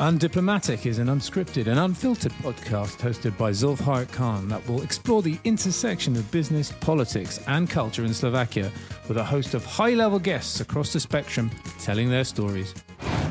Undiplomatic is an unscripted and unfiltered podcast hosted by Zulf Hayat Khan that will explore the intersection of business, politics, and culture in Slovakia with a host of high level guests across the spectrum telling their stories.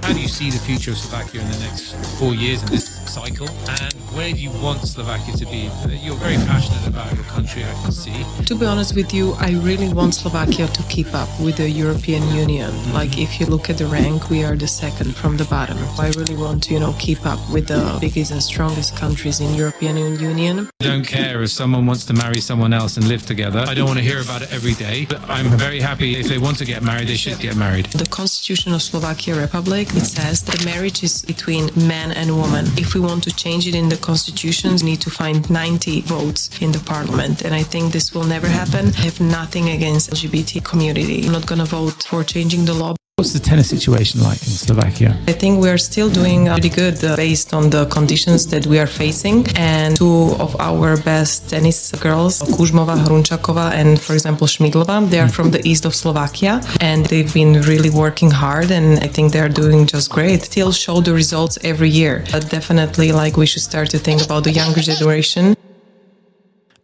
How do you see the future of Slovakia in the next four years in this cycle? And where do you want Slovakia to be? You're very passionate about your country, I can see. To be honest with you, I really want Slovakia to keep up with the European Union. Mm-hmm. Like if you look at the rank, we are the second from the bottom. I really want to, you know, keep up with the biggest and strongest countries in European Union. I don't care if someone wants to marry someone else and live together. I don't want to hear about it every day. But I'm very happy if they want to get married, they should get married. The Constitution of Slovakia Republic, it says that marriage is between man and woman. If we want to change it in the constitution, we need to find 90 votes in the parliament. And I think this will never happen. I have nothing against LGBT community. I'm not going to vote for changing the law. What's the tennis situation like in Slovakia? I think we are still doing pretty good uh, based on the conditions that we are facing. And two of our best tennis girls, Kuzmova, Hrunčáková, and for example Schmiedlova, they are from the east of Slovakia and they've been really working hard. And I think they're doing just great. Still show the results every year. But definitely, like we should start to think about the younger generation.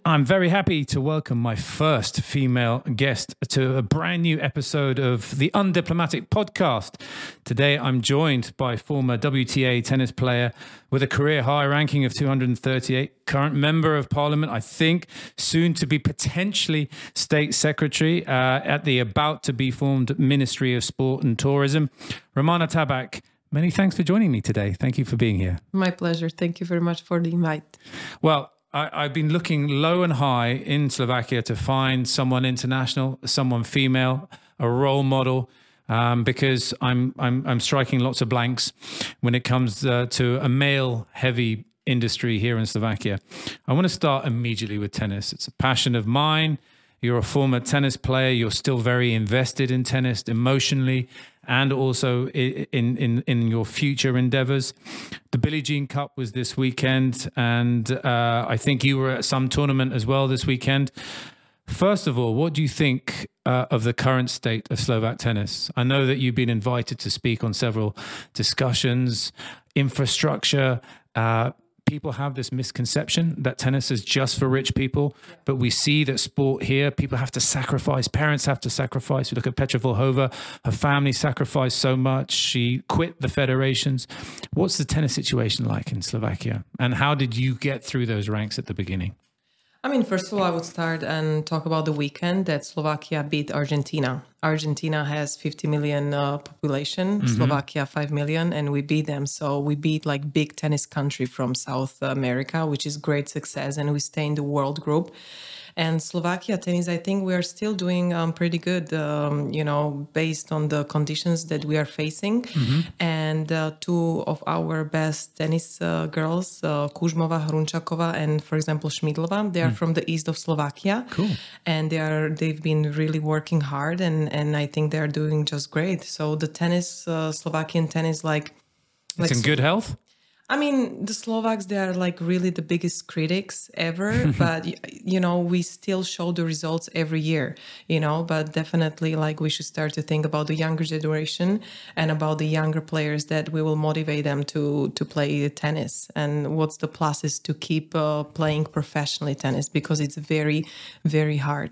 I'm very happy to welcome my first female guest to a brand new episode of the Undiplomatic podcast. Today, I'm joined by former WTA tennis player with a career high ranking of 238, current member of parliament, I think, soon to be potentially state secretary uh, at the about to be formed Ministry of Sport and Tourism. Romana Tabak. Many thanks for joining me today. Thank you for being here. My pleasure. Thank you very much for the invite. Well, I, have been looking low and high in Slovakia to find someone international, someone female, a role model, um, because I'm, I'm I'm striking lots of blanks when it comes uh, to a male-heavy industry here in Slovakia. I want to start immediately with tennis. It's a passion of mine. You're a former tennis player. You're still very invested in tennis emotionally and also in in in your future endeavors. The Billie Jean Cup was this weekend, and uh, I think you were at some tournament as well this weekend. First of all, what do you think uh, of the current state of Slovak tennis? I know that you've been invited to speak on several discussions, infrastructure. Uh, people have this misconception that tennis is just for rich people, but we see that sport here, people have to sacrifice, parents have to sacrifice. We look at Petra Vlhova, her family sacrificed so much. She quit the federations. What's the tennis situation like in Slovakia? And how did you get through those ranks at the beginning? I mean, first of all, I would start and talk about the weekend that Slovakia beat Argentina. Argentina has 50 million uh, population, mm-hmm. Slovakia 5 million, and we beat them. So we beat like big tennis country from South America, which is great success, and we stay in the world group. And Slovakia tennis, I think we are still doing um, pretty good, um, you know, based on the conditions that we are facing. Mm-hmm. And uh, two of our best tennis uh, girls, uh, Kuzmova, Hrunčáková, and for example Schmiedlova, they are mm. from the east of Slovakia. Cool. And they are they've been really working hard, and and I think they are doing just great. So the tennis, uh, Slovakian tennis, like. It's like, in good health. I mean, the Slovaks, they are like really the biggest critics ever, but you know, we still show the results every year, you know, but definitely like we should start to think about the younger generation and about the younger players that we will motivate them to, to play tennis and what's the pluses to keep uh, playing professionally tennis because it's very, very hard.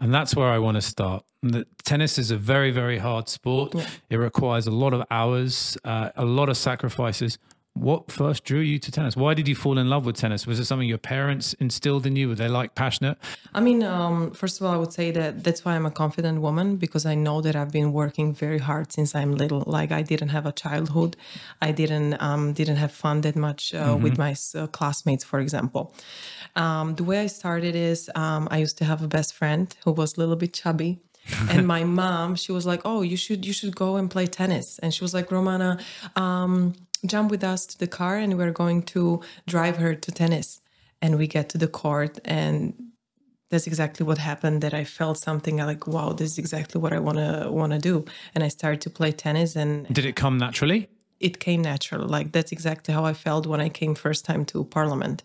And that's where I want to start. The tennis is a very, very hard sport. Yeah. It requires a lot of hours, uh, a lot of sacrifices what first drew you to tennis? Why did you fall in love with tennis? Was it something your parents instilled in you? Were they like passionate? I mean, um, first of all, I would say that that's why I'm a confident woman because I know that I've been working very hard since I'm little. Like I didn't have a childhood, I didn't um, didn't have fun that much uh, mm-hmm. with my uh, classmates, for example. Um, the way I started is um, I used to have a best friend who was a little bit chubby and my mom she was like oh you should you should go and play tennis and she was like romana um, jump with us to the car and we're going to drive her to tennis and we get to the court and that's exactly what happened that i felt something like wow this is exactly what i want to want to do and i started to play tennis and did it come naturally it came natural like that's exactly how i felt when i came first time to parliament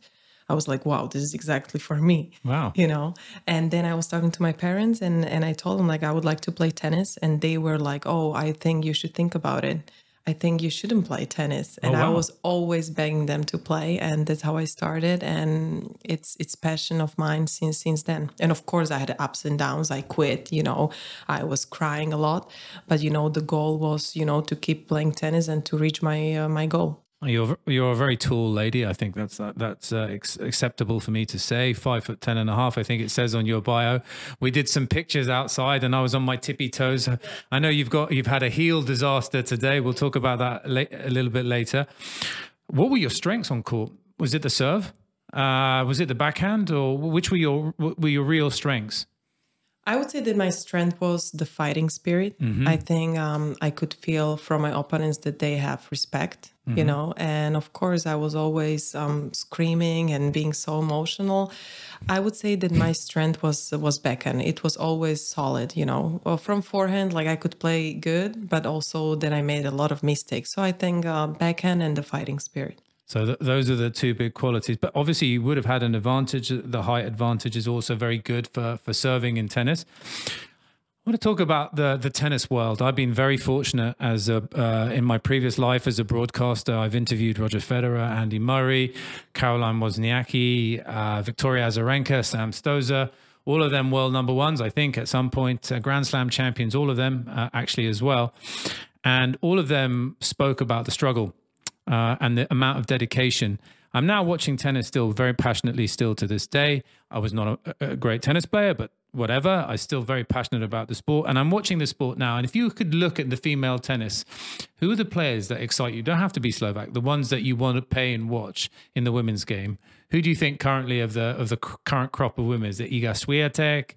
I was like, wow, this is exactly for me. Wow. You know? And then I was talking to my parents and, and I told them like I would like to play tennis. And they were like, oh, I think you should think about it. I think you shouldn't play tennis. And Oh, I was always begging them to play, and that's how I started. And it's it's passion of mine since since then. And of course, I had ups and downs. I quit. You know, I was crying a lot, but you know, the goal was you know to keep playing tennis and to reach my uh, my goal. You're you're a very tall lady. I think that's that's uh, ex- acceptable for me to say. Five foot ten and a half. I think it says on your bio. We did some pictures outside, and I was on my tippy toes. I know you've got you've had a heel disaster today. We'll talk about that la- a little bit later. What were your strengths on court? Was it the serve? Uh, was it the backhand, or which were your were your real strengths? I would say that my strength was the fighting spirit. I think um, I could feel from my opponents that they have respect, you know, and of course, I was always um, screaming and being so emotional. I would say that my strength was was backhand. It was always solid, you know. Well, from forehand, like I could play good, but also that I made a lot of mistakes. So I think uh, backhand and the fighting spirit. So th- those are the two big qualities. But obviously, you would have had an advantage. The height advantage is also very good for for serving in tennis. I want to talk about the the tennis world. I've been very fortunate as a uh, in my previous life as a broadcaster. I've interviewed Roger Federer, Andy Murray, Caroline Wozniacki, uh, Victoria Azarenka, Sam Stosur. All of them world number ones, I think, at some point. Uh, Grand Slam champions, all of them uh, actually as well, and all of them spoke about the struggle uh, and the amount of dedication. I'm now watching tennis still very passionately, still to this day. I was not a, a great tennis player, but whatever. I'm still very passionate about the sport, and I'm watching the sport now. And if you could look at the female tennis, who are the players that excite you? Don't have to be Slovak. The ones that you want to pay and watch in the women's game. Who do you think currently of the of the current crop of women is it Iga Swiatek?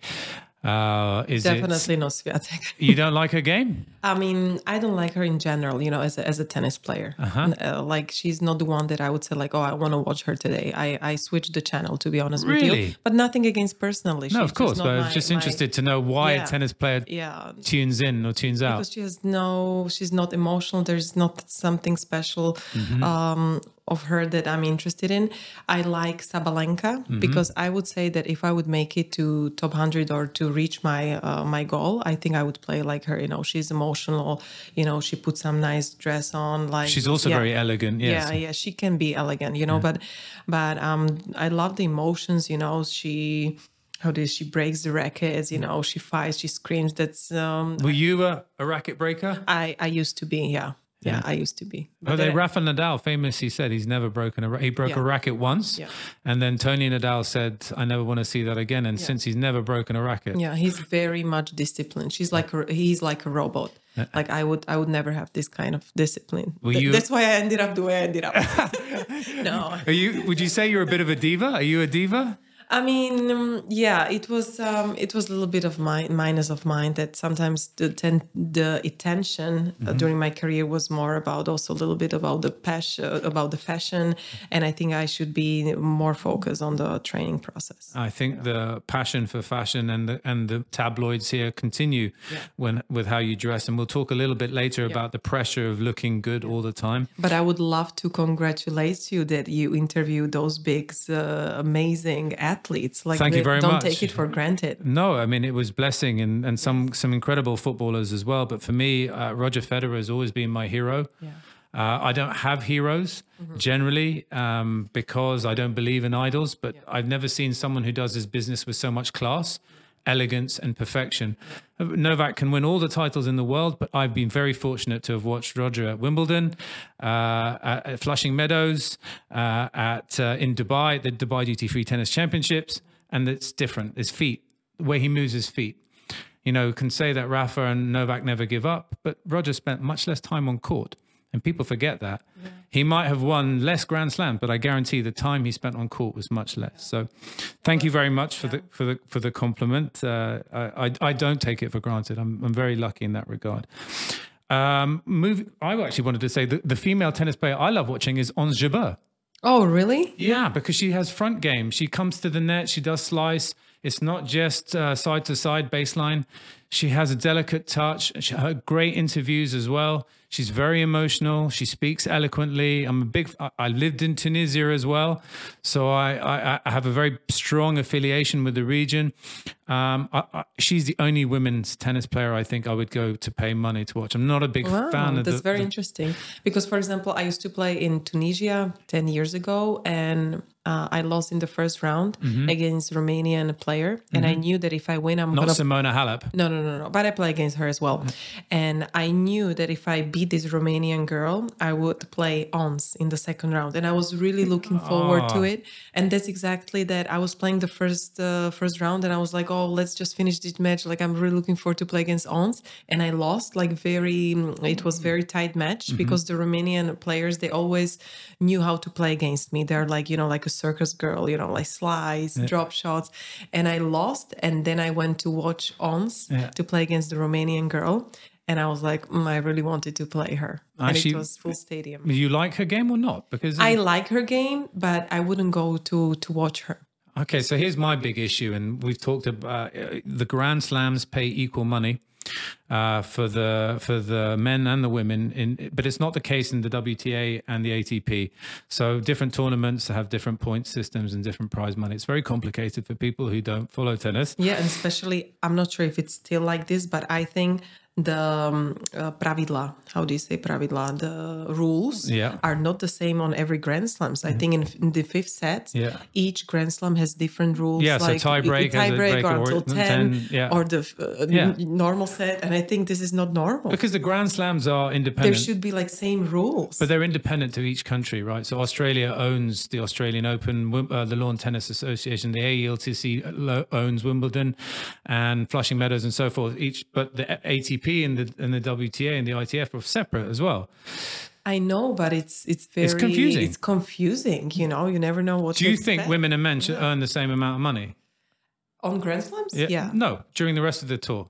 Uh, is Definitely it no Swiatek. you don't like her game? I mean, I don't like her in general, you know, as a, as a tennis player. Uh-huh. Uh, like, she's not the one that I would say, like, oh, I want to watch her today. I, I switched the channel, to be honest with Really? you. But nothing against personally. No, She's of course, but I my- was just my- interested to know why Yeah. a tennis player Yeah. tunes in or tunes out. Because she has no, she's not emotional. There's not something special Mm-hmm. um, of her that I'm interested in. I like Sabalenka Mm-hmm. because I would say that if I would make it to top 100 or to reach my uh, my goal, I think I would play like her. You know, she's emotional. You know, she puts some nice dress on. Like She's also yeah. very elegant. Yes. Yeah, yeah, she can be elegant, you know, but but um I love the emotions, you know, she how does she breaks the rackets, you know, she fights, she screams. That's um Were you a, a racket breaker? I I used to be, yeah. Yeah, I used to be. Oh, But they, then- Rafa Nadal famously said he's never broken a he broke a racket once, Yeah. and then Toni Nadal said I never want to see that again. And since he's never broken a racket, yeah, he's very much disciplined. She's like a, he's like a robot. Like I would I would never have this kind of discipline. Were Th- you- That's why I ended up the way I ended up. no, are you? Would you say you're a bit of a diva? Are you a diva? I mean, um, yeah, it was um, it was a little bit of my minus of mine that sometimes the ten, the attention uh, during my career was more about also a little bit about the passion about the fashion, and I think I should be more focused on the training process. I think the passion for fashion and the and the tabloids here continue when with how you dress, and we'll talk a little bit later about the pressure of looking good all the time. But I would love to congratulate you that you interviewed those big, uh, amazing athletes. Like, Thank you very don't much. take it for granted. No, I mean it was blessing and, and some some incredible footballers as well. But for me, uh, Roger Federer has always been my hero. Yeah. Uh, I don't have heroes generally um, because I don't believe in idols. But I've never seen someone who does his business with so much class, elegance, and perfection. Novak can win all the titles in the world, but I've been very fortunate to have watched Roger at Wimbledon, uh, at, at Flushing Meadows, uh, at uh, in Dubai, the Dubai Duty Free Tennis Championships, and it's different. His feet, the way he moves his feet. You know, can say that Rafa and Novak never give up, but Roger spent much less time on court. And people forget that. He might have won less Grand Slams, but I guarantee the time he spent on court was much less. So, thank you very much for the for the for the compliment. Uh, I, I I don't take it for granted. I'm I'm very lucky in that regard. Um, move. I actually wanted to say the, the female tennis player I love watching is Ons Jabeur. Oh, really? Yeah, because she has front game. She comes to the net. She does slice. It's not just side to side baseline. She has a delicate touch. She, her great interviews as well. She's very emotional. She speaks eloquently. I'm a big. I, I lived in Tunisia as well, so I, I, I have a very strong affiliation with the region. Um, I, she's the only women's tennis player I think I would go to pay money to watch. I'm not a big Wow, fan of that's the, very the- interesting. Because, for example, I used to play in Tunisia 10 years ago and uh, I lost in the first round Mm-hmm. against Romanian player. And I knew that if I win, I'm not going to Simona Halep. No, no, no, no. But I play against her as well. And I knew that if I beat this Romanian girl, I would play Ons in the second round. And I was really looking forward to it. And that's exactly that. I was playing the first uh, first round and I was like, oh, let's just finish this match. Like, I'm really looking forward to play against Ons. And I lost, like, very, it was very tight match because the Romanian players, they always knew how to play against me. They're like, you know, like a circus girl, you know, like slice, drop shots. And I lost. And then I went to watch Ons Yeah. to play against the Romanian girl. And I was like, mm, I really wanted to play her. and Actually- it was full stadium. You like her game or not? Because I like her game, but I wouldn't go to to watch her. Okay, so here's my big issue, and we've talked about uh, the Grand Slams pay equal money uh, for the for the men and the women, in, but it's not the case in the WTA and the ATP. So different tournaments have different point systems and different prize money. It's very complicated for people who don't follow tennis. Yeah, and especially, I'm not sure if it's still like this, but I think the um, uh, pravidla, how do you say pravidla? The rules Yeah. Mm-hmm. are not the same on every Grand Slams. I think in, in the fifth set, Yeah. each Grand Slam has different rules. Yeah, so like tie break a break break or or until 10, 10, yeah. or the uh, Yeah. n- normal set. And I think this is not normal. Because the Grand Slams are independent. there should be like same rules. But they're independent to each country, right? So Australia owns the Australian Open, uh, the Lawn Tennis Association, the AELTC owns Wimbledon, and Flushing Meadows, and so forth. Each, but the ATP and the and the WTA and the ITF are separate as well. I know, but it's it's very it's confusing. It's confusing. You know, you never know what. Do you think expect. women and men should earn the same amount of money? on Grand Slams? Yeah. Yeah. No, during the rest of the tour.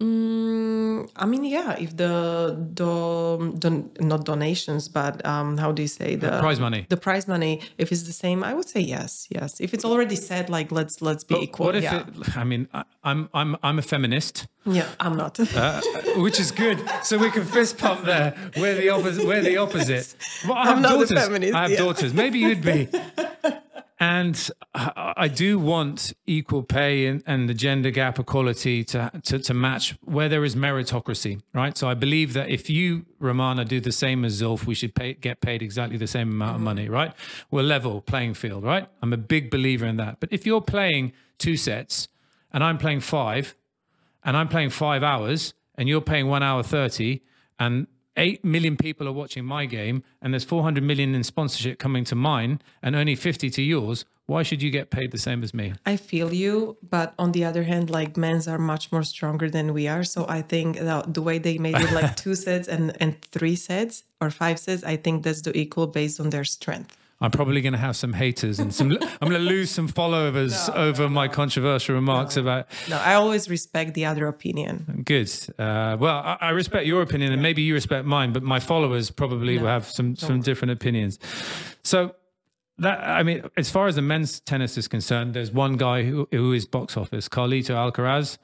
Mm, I mean, yeah. If the the don, not donations, but um, how do you say the prize money. The prize money, if it's the same, I would say yes, yes. If it's already said, like let's let's be equal. What if yeah, it? I mean, I, I'm I'm I'm a feminist. yeah. I'm not. uh, which is good. So we can fist pump there. We're the opposite. We're the opposite. Well, I have I'm not a feminist, I have yeah. daughters. Maybe you'd be. And I do want equal pay and, and the gender gap equality to, to to match where there is meritocracy, right? So I believe that if you, Romana, do the same as Zulf, we should pay, get paid exactly the same amount of mm-hmm. money, right? We're level playing field, right? I'm a big believer in that. But if you're playing two sets and I'm playing five, and I'm playing five hours and you're paying one hour 30 and 8 million people are watching my game and there's 400 million in sponsorship coming to mine and only 50 to yours, why should you get paid the same as me? I feel you, but on the other hand, like men's are much more stronger than we are. So I think that the way they made it like two sets and, and three sets or five sets, I think that's the equal based on their strength. I'm probably going to have some haters and some. I'm going to lose some followers over my controversial remarks about. No, I always respect the other opinion. Good. Uh, well, I, I respect your opinion, and maybe you respect mine, but my followers probably will have some some different opinions. So that I mean, as far as the men's tennis is concerned, there's one guy who, who is box office, Carlito Alcaraz.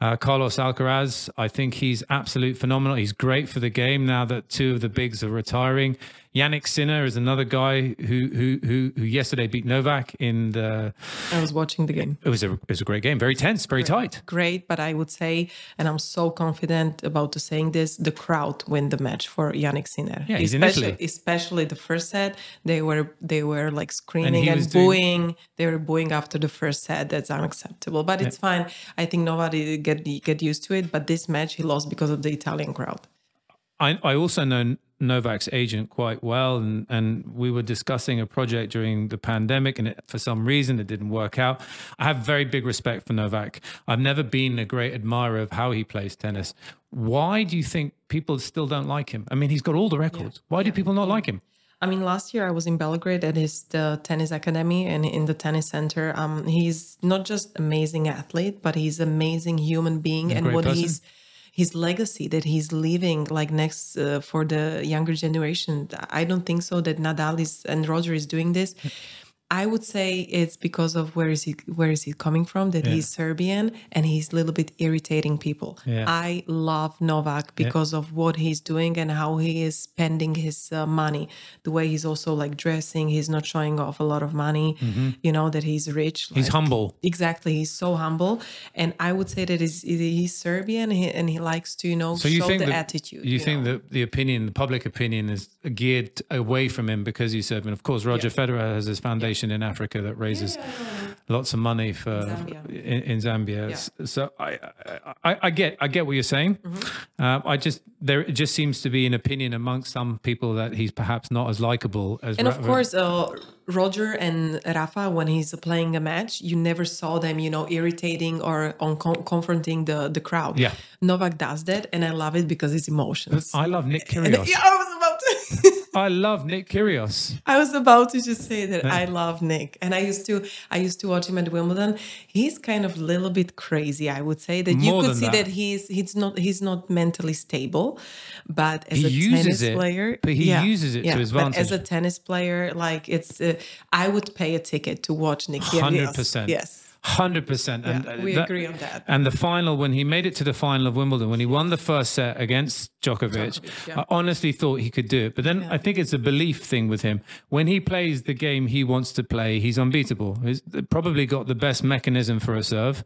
Uh, Carlos Alcaraz, I think he's absolute phenomenal. He's great for the game now that two of the bigs are retiring. Jannik Sinner is another guy who who who, who yesterday beat Novak in the. I was watching the game. It was a it was a great game, very tense, very tight. Great, but I would say, and I'm so confident about to saying this, the crowd win the match for Jannik Sinner. Yeah, he's in especially, Italy. especially the first set. They were they were like screaming he and, was doing- booing. They were booing after the first set. That's unacceptable. But it's fine. I think nobody get get used to it. But this match he lost because of the Italian crowd. I, I also know Novak's agent quite well, and, and we were discussing a project during the pandemic, and it, for some reason it didn't work out. I have very big respect for Novak. I've never been a great admirer of how he plays tennis. Why do you think people still don't like him? I mean, he's got all the records. Why do people not like him? I mean, last year I was in Belgrade at his the tennis academy and in the tennis center. Um, he's not just amazing athlete, but he's amazing human being, and what person. he's his legacy that he's leaving like next uh, for the younger generation. I don't think so that Nadal is and Roger is doing this. I would say it's because of where is he where is he coming from that he's Serbian and he's a little bit irritating people. Yeah. I love Novak because of what he's doing and how he is spending his uh, money. The way he's also like dressing, he's not showing off a lot of money. You know that he's rich. Mm-hmm. He's like- humble. Exactly, he's so humble, and I would say that he's, he's Serbian and he, likes to you know So you show think the that, attitude. You, think know? that the opinion, the public opinion, is geared away from him because he's Serbian. Of course, Roger Federer has his foundation in Africa that raises lots of money for Zambia. in, in Zambia. Yeah. So I, I, I get, I get what you're saying. Mm-hmm. Uh, I just there it just seems to be an opinion amongst some people that he's perhaps not as likable as. And Ra- of course, uh, Roger and Rafa, when he's playing a match, you never saw them, you know, irritating or on con- confronting the the crowd. Yeah. Novak does that, and I love it because it's emotions. I love Nick Kyrgios. yeah, I was about to. I love Nick Kyrgios. I was about to just say that I love Nick, and I used to I used to watch him at Wimbledon. He's kind of a little bit crazy, I would say. That you could see that. that. he's he's not he's not mentally stable, but as He a uses tennis it, player, but he uses it to his But advantage. as a tennis player, like it's, uh, I would pay a ticket to watch Nick Kyrgios. Hundred percent. Yes. Hundred percent. And Yeah, we agree on that. And the final, when he made it to the final of Wimbledon, when he won the first set against Djokovic, Djokovic, yeah. I honestly thought he could do it. But then I think it's a belief thing with him. When he plays the game he wants to play, he's unbeatable. He's probably got the best mechanism for a serve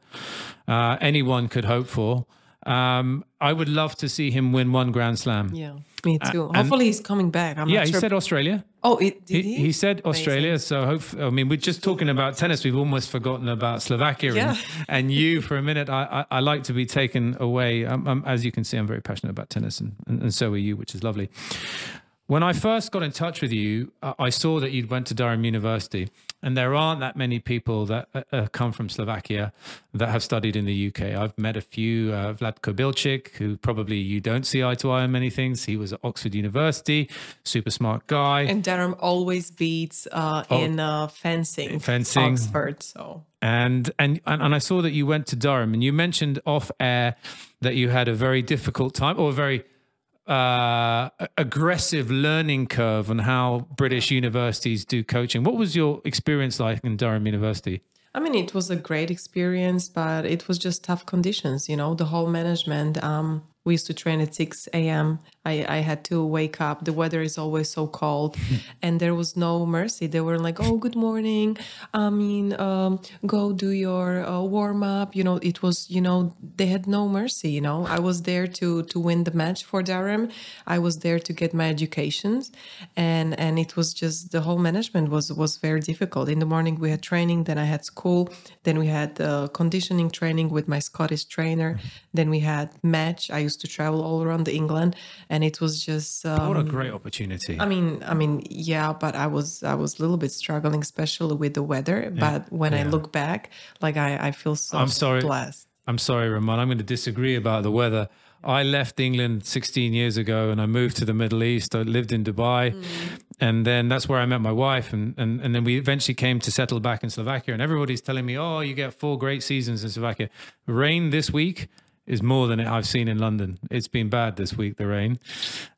uh, anyone could hope for. Um, I would love to see him win one Grand Slam. Yeah, me too. Hopefully he's coming back. I'm Yeah, not he said Australia. oh, it, did He, he? he said Australia, so hope. I mean, we're just talking about tennis. We've almost forgotten about Slovakia Yeah. and, and you for a minute. I, I, I like to be taken away. Um, um, as you can see, I'm very passionate about tennis, and, and, and so are you, which is lovely. When I first got in touch with you, I saw that you'd went to Durham University, and there aren't that many people that uh, uh, come from Slovakia that have studied in the UK. I've met a few, uh, Vlad Kobilchik, who probably you don't see eye to eye on many things. He was at Oxford University, super smart guy. and Durham always beats uh, in uh, fencing, Oh. Fencing. Oxford. So and and and and I saw that you went to Durham, and you mentioned off air that you had a very difficult time or a very uh, aggressive learning curve on how British universities do coaching. What was your experience like in Durham University? I mean, it was a great experience, but it was just tough conditions. You know, the whole management. Um, we used to train at 6 a.m. I, I had to wake up. The weather is always so cold, and there was no mercy. They were like, "Oh, good morning. I mean, um, go do your uh, warm up." You know, it was. You know, they had no mercy. You know, I was there to to win the match for Durham. I was there to get my educations, and and it was just the whole management was was very difficult. In the morning we had training, then I had school, then we had uh, conditioning training with my Scottish trainer, then we had match. I used to travel all around England, and it was just. Um, What a great opportunity! I mean, I mean, yeah, but I was I was a little bit struggling, especially with the weather. But when I look back, like I, I feel so I'm sorry. blessed. I'm sorry, Ramon. I'm going to disagree about the weather. I left England 16 years ago and I moved to the Middle East. I lived in Dubai. And then that's where I met my wife. And, and, and then we eventually came to settle back in Slovakia. And everybody's telling me, oh, you get four great seasons in Slovakia. Rain this week is more than I've seen in London. It's been bad this week, the rain.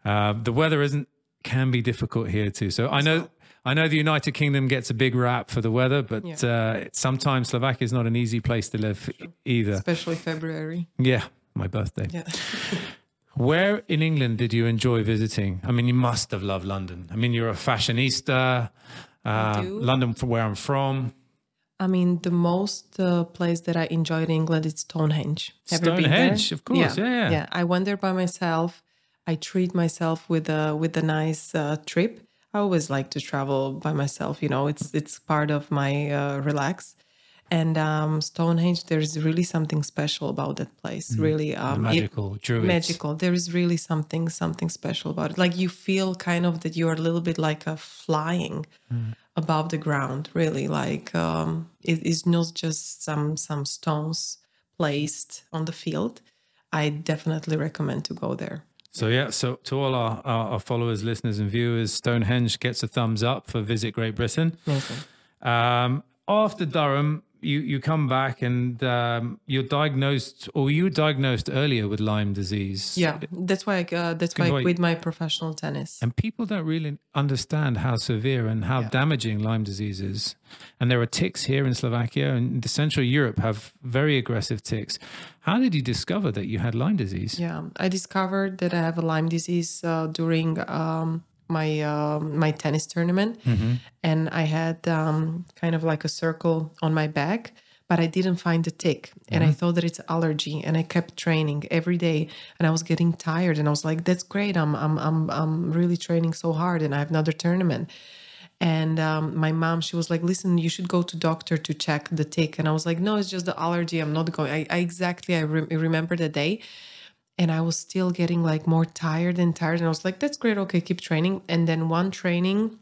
Uh, the weather isn't, can be difficult here too. So I know. I know the United Kingdom gets a big rap for the weather, but uh, sometimes Slovakia is not an easy place to live either. Especially February. Yeah, my birthday. Yeah. Where in England did you enjoy visiting? I mean, you must have loved London. I mean, you're a fashionista. Uh, do. London, from where I'm from. I mean, the most uh, place that I enjoyed in England is Stonehenge. You there? Stonehenge, of course, yeah, yeah. yeah. I went there by myself. I treat myself with a with a nice uh, trip. I always like to travel by myself. You know, it's it's part of my uh, relax. And um, Stonehenge, there's really something special about that place. Really, um, magical druids. magical. There is really something something special about it. Like you feel kind of that you're a little bit like a flying above the ground. Really, like um, it is not just some some stones placed on the field. I definitely recommend to go there. So yeah, so to all our, our, followers, listeners, and viewers, Stonehenge gets a thumbs up for Visit Great Britain. Um, after Durham, you you come back and um, you're diagnosed, or you were diagnosed earlier with Lyme disease. Yeah, that's why I, uh, that's why I quit my professional tennis. And people don't really understand how severe and how damaging Lyme disease is. And there are ticks here in Slovakia and the Central Europe have very aggressive ticks. How did you discover that you had Lyme disease? Yeah, I discovered that I have a Lyme disease uh, during um, my uh, my tennis tournament, and I had um, kind of like a circle on my back, but I didn't find the tick, and I thought that it's allergy, and I kept training every day, and I was getting tired, and I was like, "That's great, I'm I'm I'm I'm really training so hard, and I have another tournament." And um, my mom, she was like, "Listen, you should go to doctor to check the tick." And I was like, "No, it's just the allergy. I'm not going." I, I exactly I re- remember the day, and I was still getting like more tired and tired. And I was like, "That's great. Okay, keep training." And then one training,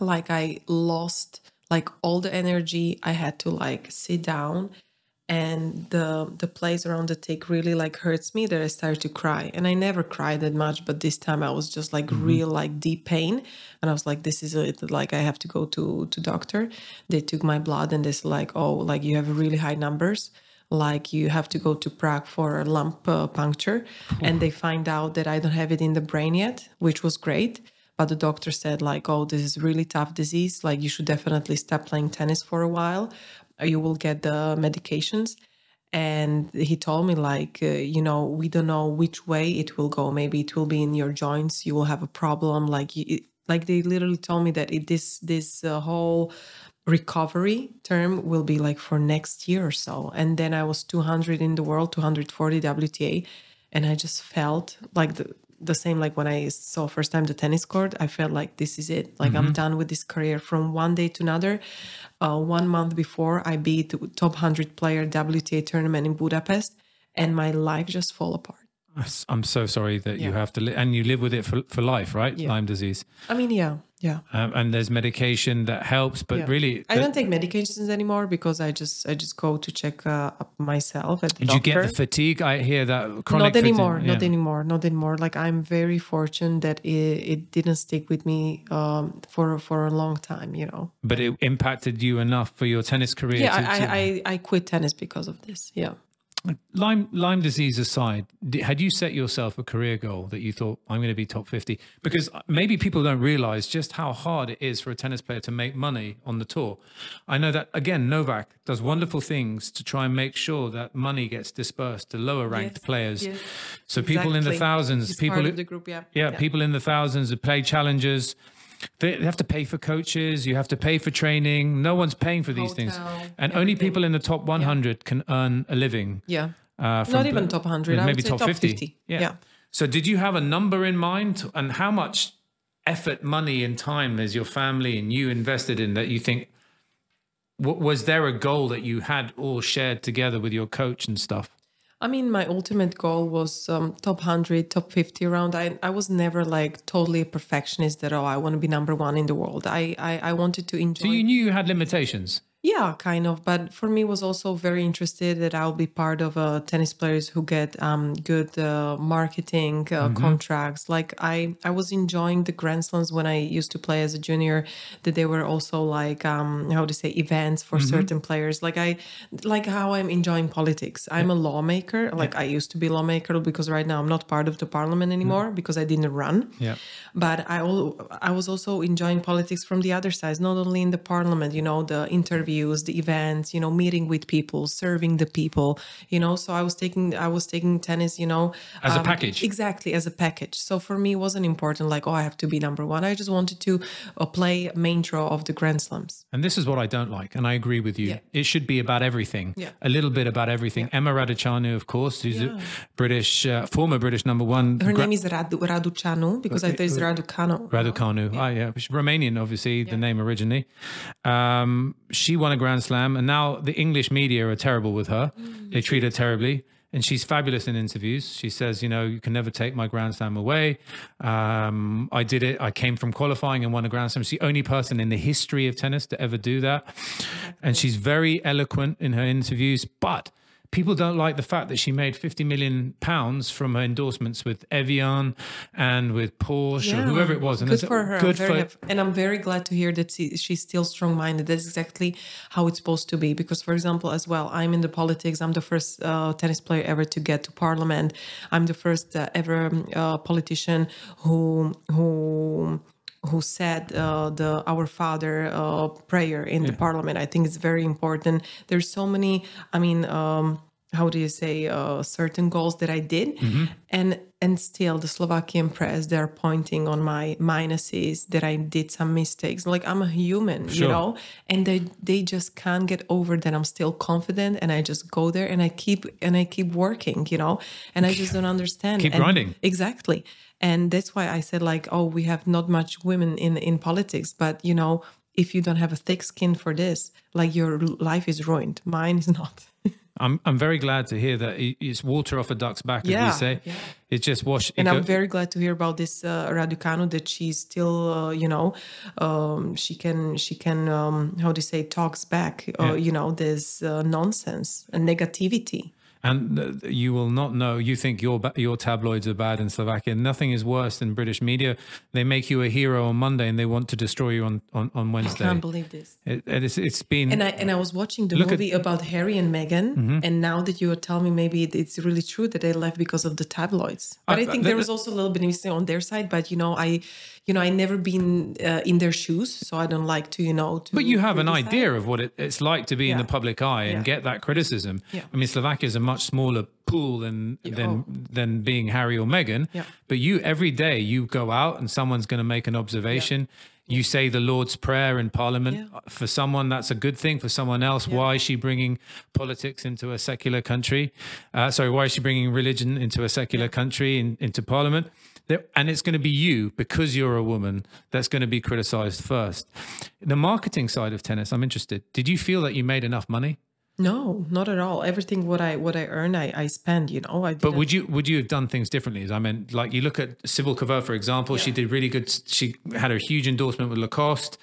like I lost like all the energy. I had to like sit down, and the the place around the tick really like hurts me that I started to cry. And I never cried that much, but this time I was just like mm-hmm. real like deep pain, and I was like, "This is it. Like I have to go to to doctor." They took my blood and they're like, "Oh, like you have really high numbers." Like you have to go to Prague for a lump uh, puncture, and they find out that I don't have it in the brain yet, which was great. But the doctor said like oh this is really tough disease. Like you should definitely stop playing tennis for a while. You will get the medications. And he told me like uh, you know we don't know which way it will go. Maybe it will be in your joints. You will have a problem. Like you, like they literally told me that it, this this uh, whole recovery term will be like for next year or so and then i was 200 in the world 240 wta and i just felt like the the same like when I saw first time the tennis court, I felt like this is it. Like I'm done with this career. From one day to another, uh, one month before I beat the top hundred player WTA tournament in Budapest, and my life just fall apart. I'm so sorry that you have to, li- and you live with it for, for life, right? Yeah. Lyme disease. I mean, yeah, yeah. Um, and there's medication that helps, but yeah. really, I don't take medications anymore because I just I just go to check uh, up myself at the did you get the fatigue? I hear that chronic not anymore fatigue. not anymore not anymore like i'm very fortunate that it, it didn't stick with me um, for for a long time you know But it impacted you enough for your tennis career. yeah to, to- I, I, I i quit tennis because of this yeah Lyme Lyme disease aside, had you set yourself a career goal that you thought I'm going to be top 50? Because uh, maybe people don't realize just how hard it is for a tennis player to make money on the tour. I know that again, Novak does wonderful things to try and make sure that money gets dispersed to lower ranked Yes, players. yes, so people in the thousands, He's people who- the group yeah yeah, people in the thousands that play challenges. They they have to pay for coaches. You have to pay for training. No one's paying for these things, Hotel, and only people in the top 100 can earn a living. yeah Uh, from not even top 100 I maybe say top, 50. 50 Yeah. yeah So, did you have a number in mind, and how much effort, money, and time has your family and you invested in that you think? Was there a goal that you had all shared together with your coach and stuff? I mean, my ultimate goal was um, top 100, top 50 around. I, I was never like totally a perfectionist that, oh, I want to be number one in the world. I, I, I wanted to enjoy. So you knew you had limitations. Yeah, kind of. But for me, was also very interested that I'll be part of uh, tennis players who get um, good uh, marketing uh, contracts. Like I, I was enjoying the Grand Slams when I used to play as a junior. That they were also like um, how to say events for certain players. Like I, like how I'm enjoying politics. I'm a lawmaker. Like I used to be a lawmaker because right now I'm not part of the parliament anymore because I didn't run Yeah. but I I was also enjoying politics from the other side, not only in the parliament, you know, the interviews, the events, you know, meeting with people, serving the people, you know. So I was taking I was taking tennis, you know, As a package. exactly as a package. So for me, it wasn't important like oh I have to be number one. I just wanted to uh, play main draw of the Grand Slams. And this is what I don't like, and I agree with you. Yeah. It should be about everything, Yeah. a little bit about everything. Emma Raducanu, of course, who's a British, uh, former British number one. Her gra- name is Radu, Raducanu because I there's Raducanu. Raducanu. Yeah. Oh, yeah. Romanian, obviously, the name originally. Um, she won a Grand Slam, and now the English media are terrible with her. They treat her terribly. And she's fabulous in interviews. She says, you know, you can never take my Grand Slam away. Um, I did it. I came from qualifying and won a Grand Slam. She's the only person in the history of tennis to ever do that. And she's very eloquent in her interviews. But people don't like the fact that she made 50 million pounds from her endorsements with Evian and with Porsche or whoever it was. And good for her. Good I'm for happy- and I'm very glad to hear that she, she's still strong-minded. That's exactly how it's supposed to be. Because, for example, as well, I'm in the politics. I'm the first uh, tennis player ever to get to parliament. I'm the first uh, ever uh, politician who who who said uh, the Our Father uh, prayer in the parliament. I think it's very important. There's so many. I mean. Um, how do you say uh, certain goals that I did, Mm-hmm. and and still the Slovakian press they're pointing on my minuses that I did some mistakes. Like I'm a human, Sure. you know, and they they just can't get over that I'm still confident, and I just go there and I keep and I keep working, you know, and I just don't understand. Keep And- grinding. exactly, and that's why I said like, oh, we have not much women in in politics, but you know. If you don't have a thick skin for this, like your life is ruined. Mine is not. I'm I'm very glad to hear that it's water off a duck's back, as Yeah, we say. yeah. It's just wash. it and I'm go- very glad to hear about this uh, Raducanu that she's still, uh, you know, um, she can she can um, how do you say talks back, uh, Yeah. you know, this uh, nonsense and negativity. And uh, you will not know. You think your your tabloids are bad in Slovakia. Nothing is worse than British media. They make you a hero on Monday and they want to destroy you on on, on Wednesday. I can't believe this. It, it's, it's been And I and I was watching the Look at- Mm-hmm. movie about Harry and Meghan, and now that you are telling me maybe it's really true that they left because of the tabloids. But I- I, think the- there was also a little bit of mistake on their side. But you know, I, you know, I never been uh, in their shoes, so I don't like to, you know. To But you have an idea of what it, it's like to be in the public eye and Yeah. get that criticism. Yeah. I mean, Slovakia is a much smaller pool than than than being Harry or Meghan. Yeah. But you every day you go out and someone's going to make an observation. You say the Lord's Prayer in Parliament. Yeah. For someone, that's a good thing. For someone else, why is she bringing politics into a secular country? Uh, sorry, why is she bringing religion into a secular country in, into Parliament? And it's going to be you, because you're a woman, that's going to be criticized first. The marketing side of tennis, I'm interested. Did you feel that you made enough money? No, not at all. Everything what I what I earn, I, I spend. You know, I. But would you would you have done things differently? I mean, like you look at Cibulkova, for example. She did really good. She had a huge endorsement with Lacoste.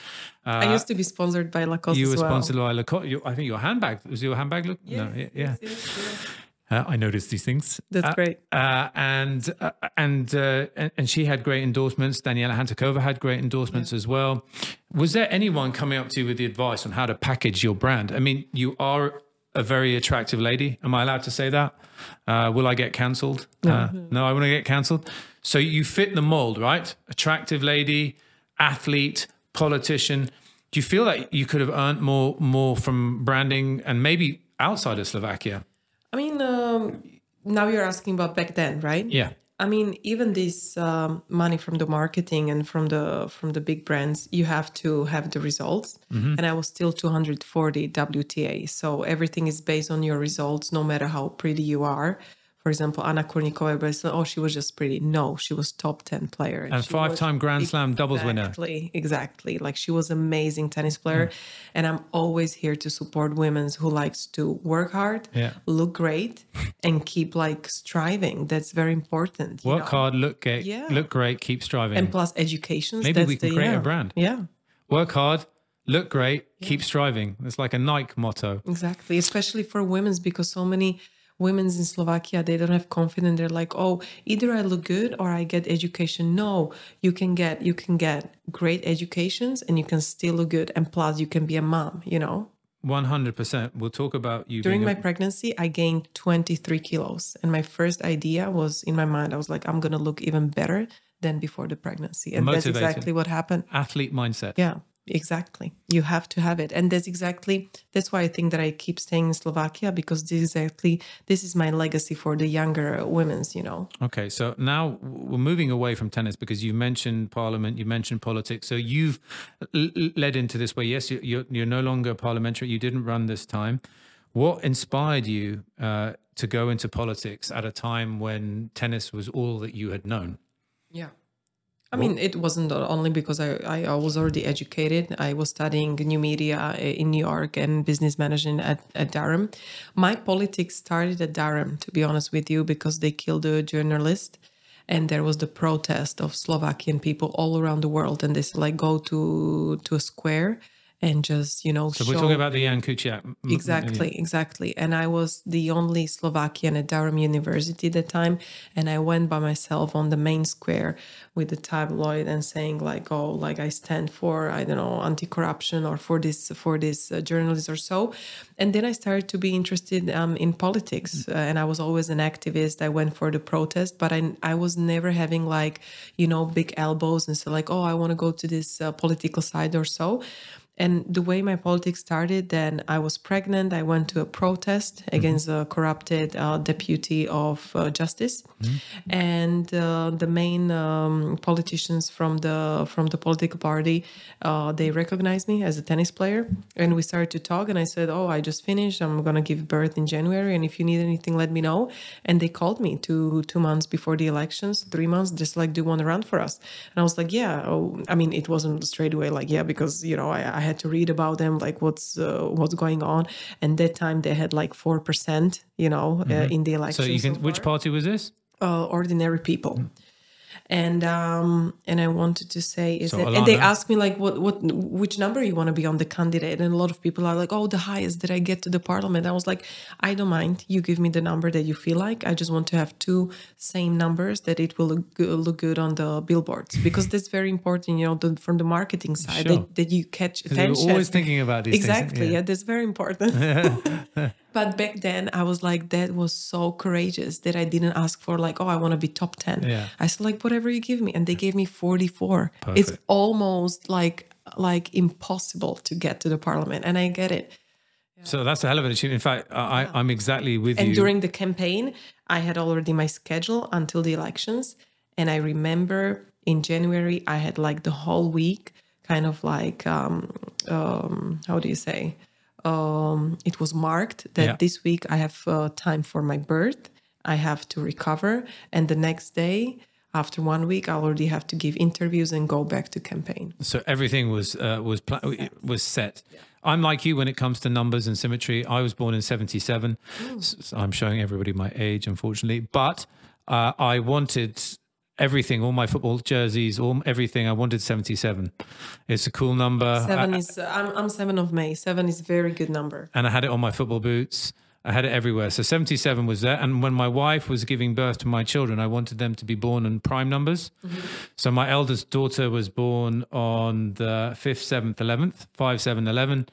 I uh, used to be sponsored by Lacoste You were well. sponsored by Lacoste. I think your handbag was your handbag. Look, no, yeah, yeah. Yes, yes, yes. Uh, I noticed these things. That's Uh, great. Uh, and uh, and, uh, and and she had great endorsements. Daniela Hantuchova had great endorsements as well. Was there anyone coming up to you with the advice on how to package your brand? I mean, you are a very attractive lady. Am I allowed to say that? Uh, will I get cancelled? No, uh, no, I want to get cancelled. So you fit the mold, right? Attractive lady, athlete, politician. Do you feel that you could have earned more more from branding and maybe outside of Slovakia? I mean, um, now you're asking about back then, right? Yeah. I mean, even this um, money from the marketing and from the from the big brands, you have to have the results. Mm-hmm. And I was still 240 WTA, so everything is based on your results, no matter how pretty you are. For example, Anna Kournikova, "Oh, she was just pretty." No, she was top ten player, And she five-time Grand Slam doubles winner. Exactly, exactly. Like she was amazing tennis player, hmm. and I'm always here to support women who likes to work hard, Yeah. look great, and keep like striving. That's very important. you Work know? hard, look great, Yeah. look great, keep striving. and plus education. Maybe that's we can the, create a brand. Yeah, Work hard, look great, keep striving. It's like a Nike motto. exactly. Especially for women's because so many women's in Slovakia they don't have confidence. They're like, oh, either I look good or I get education. No, you can get you can get great educations and you can still look good, and plus you can be a mom. You know. 100%. We'll talk about you During my a, pregnancy, I gained 23 kilos. And my first idea was in my mind, I was like, I'm going to look even better than before the pregnancy. And that's exactly what happened. athlete mindset. Yeah, exactly. You have to have it. And that's exactly, that's why I think that I keep staying in Slovakia because this is exactly, this is my legacy for the younger women's, you know. Okay, so now we're moving away from tennis because you mentioned parliament, you mentioned politics. So you've led into this way. Yes, you- you're, you're no longer parliamentary. You didn't run this time. What inspired you uh, to go into politics at a time when tennis was all that you had known? Yeah. I mean, it wasn't only because I, I, was already educated. I was studying new media uh, in New York and business management at, at Durham. My politics started at Durham, to be honest with you, because they killed a journalist. And there was the protest of Slovakian people all around the world. And they said, like, go to, to a square and just you know So we're talking about the Jan Kuciak. Exactly, exactly. And I was the only Slovakian at Durham University at the time. And I went by myself on the main square with the tabloid and saying like, oh, like I stand for, I don't know, anti-corruption or for this, for this uh, journalist or so. And then I started to be interested um, in politics. Uh, and I was always an activist. I went for the protest, but I, I was never having like, you know, big elbows and so like, oh, I want to go to this uh, political side or so. And the way my politics started, then I was pregnant. I went to a protest against a corrupted uh, deputy of uh, justice, and uh, the main um, politicians from the from the political party uh, they recognized me as a tennis player, and we started to talk. And I said, "Oh, I just finished. I'm gonna give birth in January, and if you need anything, let me know." And they called me two two months before the elections, three months, just like, "Do you want to run for us?" And I was like, "Yeah." Oh, I mean, it wasn't straight away like, "Yeah," because you know I, I had to read about them, like what's uh, what's going on. And that time they had like four percent, you know, uh, in the So elections. you can. so which party was this? uh, ordinary people. And um, and I wanted to say is So, that, and they Alana- asked me like what what which number you want to be on the candidate? And a lot of people are like oh the highest that I get to the parliament. I was like I don't mind. You give me the number that you feel like. I just want to have two same numbers that it will look good, look good on the billboards. Because that's very important you know the, from the marketing side Sure. that, that you catch You're attention. always thinking about these exactly. Things. yeah. that's very important but back then i was like that was so courageous that i didn't ask for like oh i want to be top 10 Yeah. i said like whatever you give me and they gave me 44 Perfect. it's almost like like impossible to get to the parliament and i get it So that's a hell of an achievement. In fact, I, I'm exactly with and you. And during the campaign i had already my schedule until the elections and i remember in january i had like the whole week kind of like um, um how do you say um it was marked that Yeah. this week i have uh, time for my birth i have to recover and the next day after one week i already have to give interviews and go back to campaign so everything was uh, was pla- was set. I'm like you when it comes to numbers and symmetry. I was born in '77. So I'm showing everybody my age, unfortunately. But uh, I wanted everything, all my football jerseys, all everything. I wanted 77. It's a cool number. seven I- is uh, I'm, I'm seven of may seven is a very good number and I had it on my football boots. I had it everywhere. So 77 was there. And when my wife was giving birth to my children, I wanted them to be born in prime numbers. Mm-hmm. So my eldest daughter was born on the 5th, 7th, 11th, 5, 7, 11.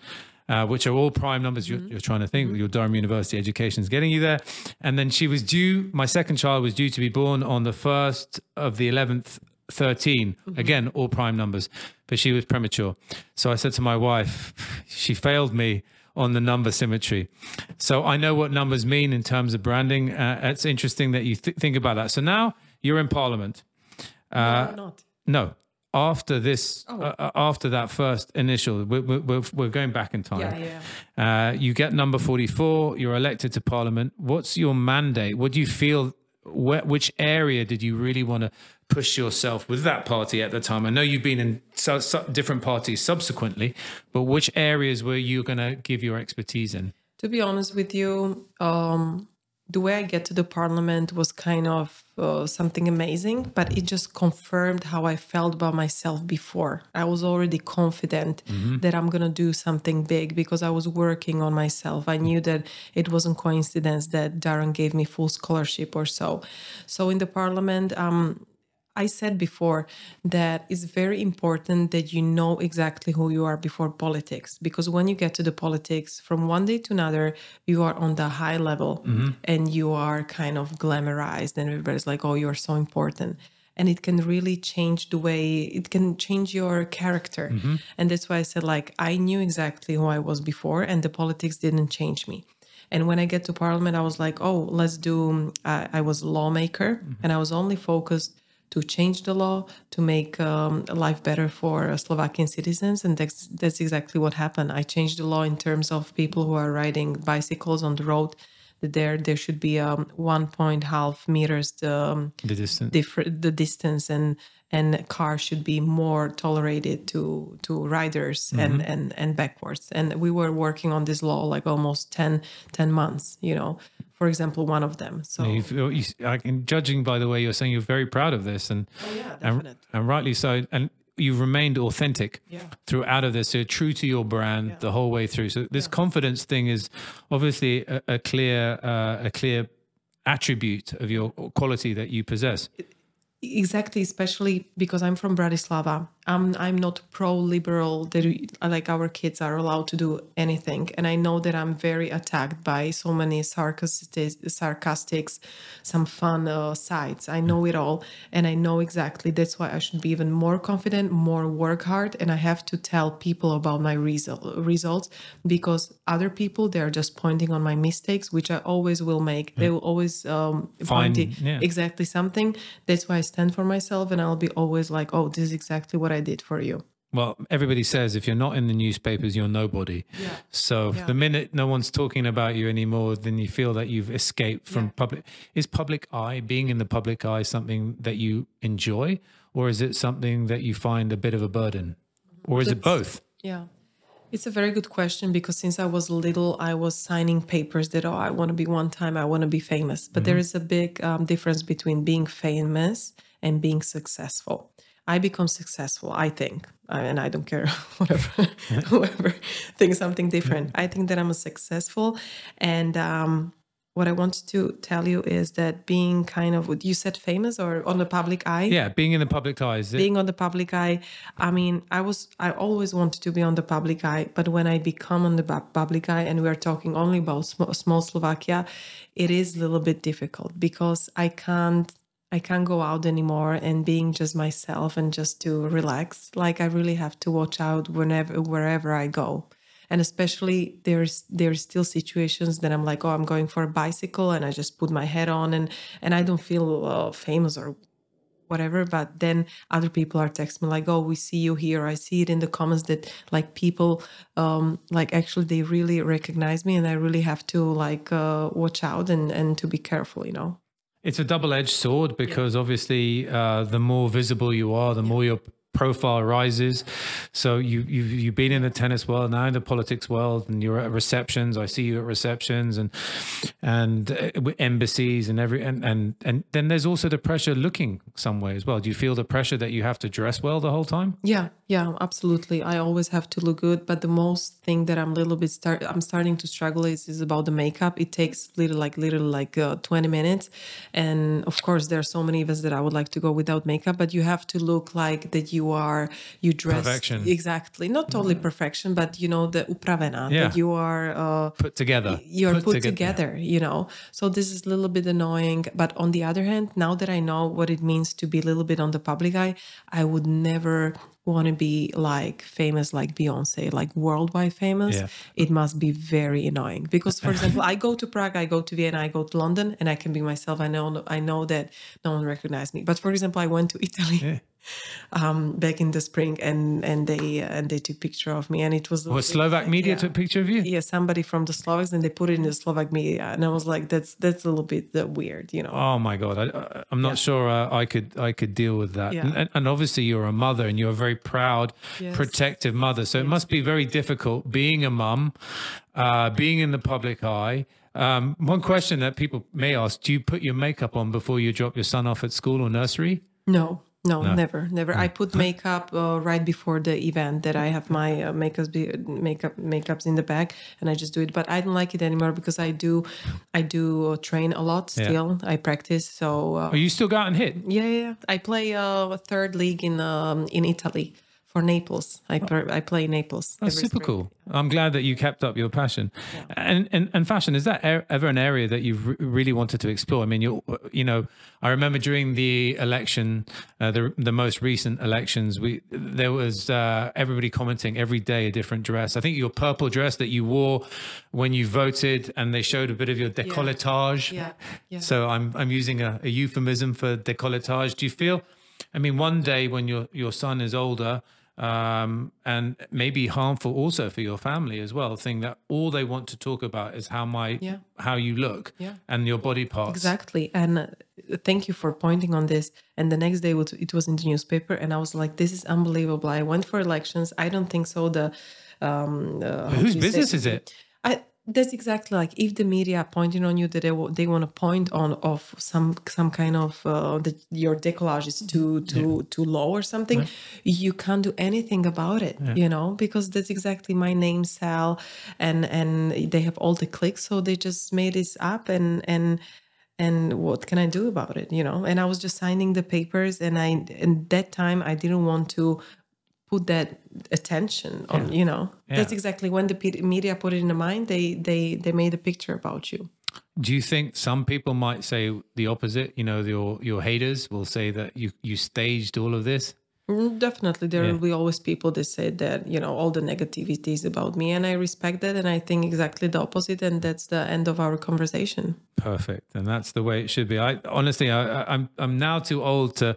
Uh, which are all prime numbers. You're, you're trying to think your Durham University education is getting you there. And then she was due, my second child was due to be born on the 1st of the 11th, 13. Again, all prime numbers, but she was premature. So I said to my wife, she failed me on the number symmetry. So I know what numbers mean in terms of branding. Uh, it's interesting that you th- think about that. So now you're in Parliament. no, not No, after this, Oh. uh, uh, after that first initial, we're, we're, we're going back in time. yeah yeah Uh, you get number 44, you're elected to parliament. What's your mandate? What do you feel? Where, which area did you really want to push yourself with that party at the time? I know you've been in so, so different parties subsequently, but which areas were you going to give your expertise in? To be honest with you, um, the way I get to the parliament was kind of uh, something amazing, but it just confirmed how I felt about myself before. I was already confident that I'm going to do something big because I was working on myself. I knew that it wasn't coincidence that Durham gave me full scholarship or so. So in the parliament, um, I said before that it's very important that you know exactly who you are before politics because when you get to the politics from one day to another you are on the high level mm-hmm. and you are kind of glamorized and everybody's like oh you're so important. And it can really change the way it can change your character. Mm-hmm. And that's why I said like I knew exactly who I was before and the politics didn't change me. And when I get to parliament, I was like, oh, let's do. Uh, I was a lawmaker, mm-hmm. and I was only focused to change the law to make um, life better for uh, Slovakian citizens, and that's that's exactly what happened. I changed the law in terms of people who are riding bicycles on the road. That there there should be um, one point half meters the um, The distance. different the distance and and cars should be more tolerated to to riders Mm-hmm. and and and backwards and we were working on this law like almost 10 10 months you know for example one of them so You I can, judging by the way you're saying, you're very proud of this, and Oh, yeah, and, and rightly so. And you've remained authentic Yeah. throughout of this. So true to your brand the whole way through. So this confidence thing is obviously a, a clear uh, a clear attribute of your quality that you possess. Exactly especially because i'm from bratislava i'm i'm not pro-liberal. That we- like our kids are allowed to do anything. And i know that i'm very attacked by so many sarcastic sarcastics some fun uh, sites. I know it all and i know exactly. That's why i should be even more confident more work hard and i have to tell people about my result, results because other people they're just pointing on my mistakes which i always will make. They will always um, Find- point yeah. exactly something. That's why I stand for myself, and I'll be always like, "Oh, this is exactly what I did for you." Well, everybody says if you're not in the newspapers, you're nobody. Yeah. So Yeah. the minute no one's talking about you anymore, then you feel that you've escaped from Yeah. public. Is public eye, being in the public eye, something that you enjoy, or is it something that you find a bit of a burden, or is it both? Yeah. It's a very good question because since I was little, I was signing papers that, oh, I want to be one time, I want to be famous. But there is a big um, difference between being famous and being successful. I become successful, I think, and I don't care whatever whoever thinks something different. I think that I'm a successful, and um, what I wanted to tell you is that being kind of, what you said famous or on the public eye? Yeah, being in the public eye. Is it, being on the public eye. I mean i was i always wanted to be on the public eye but when i become on the public eye and we're talking only about small, small slovakia it is a little bit difficult because i can't i can't go out anymore and being just myself and just to relax. Like i really have to watch out whenever wherever i go. And especially there's there's still situations that i'm like oh i'm going for a bicycle and i just put my head on and and i don't feel uh, famous or whatever. But then other people are texting me like oh we see you here. I see it in the comments that like people um like actually they really recognize me and i really have to like uh watch out and and to be careful you know It's a double-edged sword because obviously, uh, the more visible you are, the more your profile rises. So you you've, you've been in the tennis world, now in the politics world, and you're at receptions. I see you at receptions and and uh, embassies and every and and and then there's also the pressure looking somewhere as well. Do you feel the pressure that you have to dress well the whole time? Yeah, yeah, absolutely. I always have to look good, but the most thing that I'm a little bit start I'm starting to struggle is is about the makeup. It takes little like little like uh, 20 minutes, and of course there are so many events that I would like to go without makeup, but you have to look like that you are you dress Perfection. exactly, not totally perfection, but you know the upravena Yeah. that you are. Uh, Put together. you're put, toge- together, you know. So this is a little bit annoying. But on the other hand, now that I know what it means to be a little bit on the public eye, I would never want to be like famous like Beyonce, like worldwide famous. Yeah. It must be very annoying. Because for example, I go to Prague, I go to Vienna, I go to London and I can be myself. I know I know that no one recognizes me. But for example, I went to Italy um back in the spring and and they and they took picture of me and it was Well, Slovak media yeah took a picture of you. yeah, somebody from the Slovaks, and they put it in the Slovak media, and I was like, that's that's a little bit uh, weird, you know. Oh my god, I, I- I'm not sure uh, I could I could deal with that. Yeah. And, and, obviously, you're a mother, and you're a very proud, Yes. protective mother. So it must be very difficult being a mum, uh, being in the public eye. Um, one question that people may ask: Do you put your makeup on before you drop your son off at school or nursery? No, no, never, never. I put makeup uh, right before the event that I have my uh, makeup be, makeup makeups in the bag, and I just do it. But I don't like it anymore because I do, I do uh, train a lot Yeah. still. I practice, so uh, Or you still and hit? yeah, yeah, yeah. I play uh, a third league in um, in Italy for Naples. I per- I play Naples. That's super spring. cool. I'm glad that you kept up your passion. And, and and fashion is that ever an area that you've re- really wanted to explore? I mean, you you know, I remember during the election, uh, the the most recent elections, we there was uh, everybody commenting every day a different dress. I think your purple dress that you wore when you voted, and they showed a bit of your décolletage. Yeah, yeah. So I'm I'm using a, a euphemism for décolletage. Do you feel? I mean, one day when your your son is older, um, and maybe harmful also for your family as well, thing that all they want to talk about is how my Yeah. how you look Yeah. and your body parts. Exactly. And uh, thank you for pointing on this. And the next day it was in the newspaper, and I was like, "This is unbelievable." I went for elections. I don't think so. The um, uh, Whose you say- business is it? That's exactly like if the media are pointing on you that they, they want to point on of some some kind of uh, that your decollage is too too too low or something you can't do anything about it you know? Because that's exactly my name sell and and they have all the clicks so they just made this up and and and what can i do about it you know? And i was just signing the papers and i and that time i didn't want to put that attention on you know that's exactly when the media put it in the mind they they they made a picture about you Do you think some people might say the opposite? You know, your your haters will say that you you staged all of this. Mm, definitely there Yeah. will be always people that say that you know all the negativity is about me and i respect that and i think exactly the opposite and that's the end of our conversation Perfect, and that's the way it should be. I honestly, I, I- I'm I'm now too old to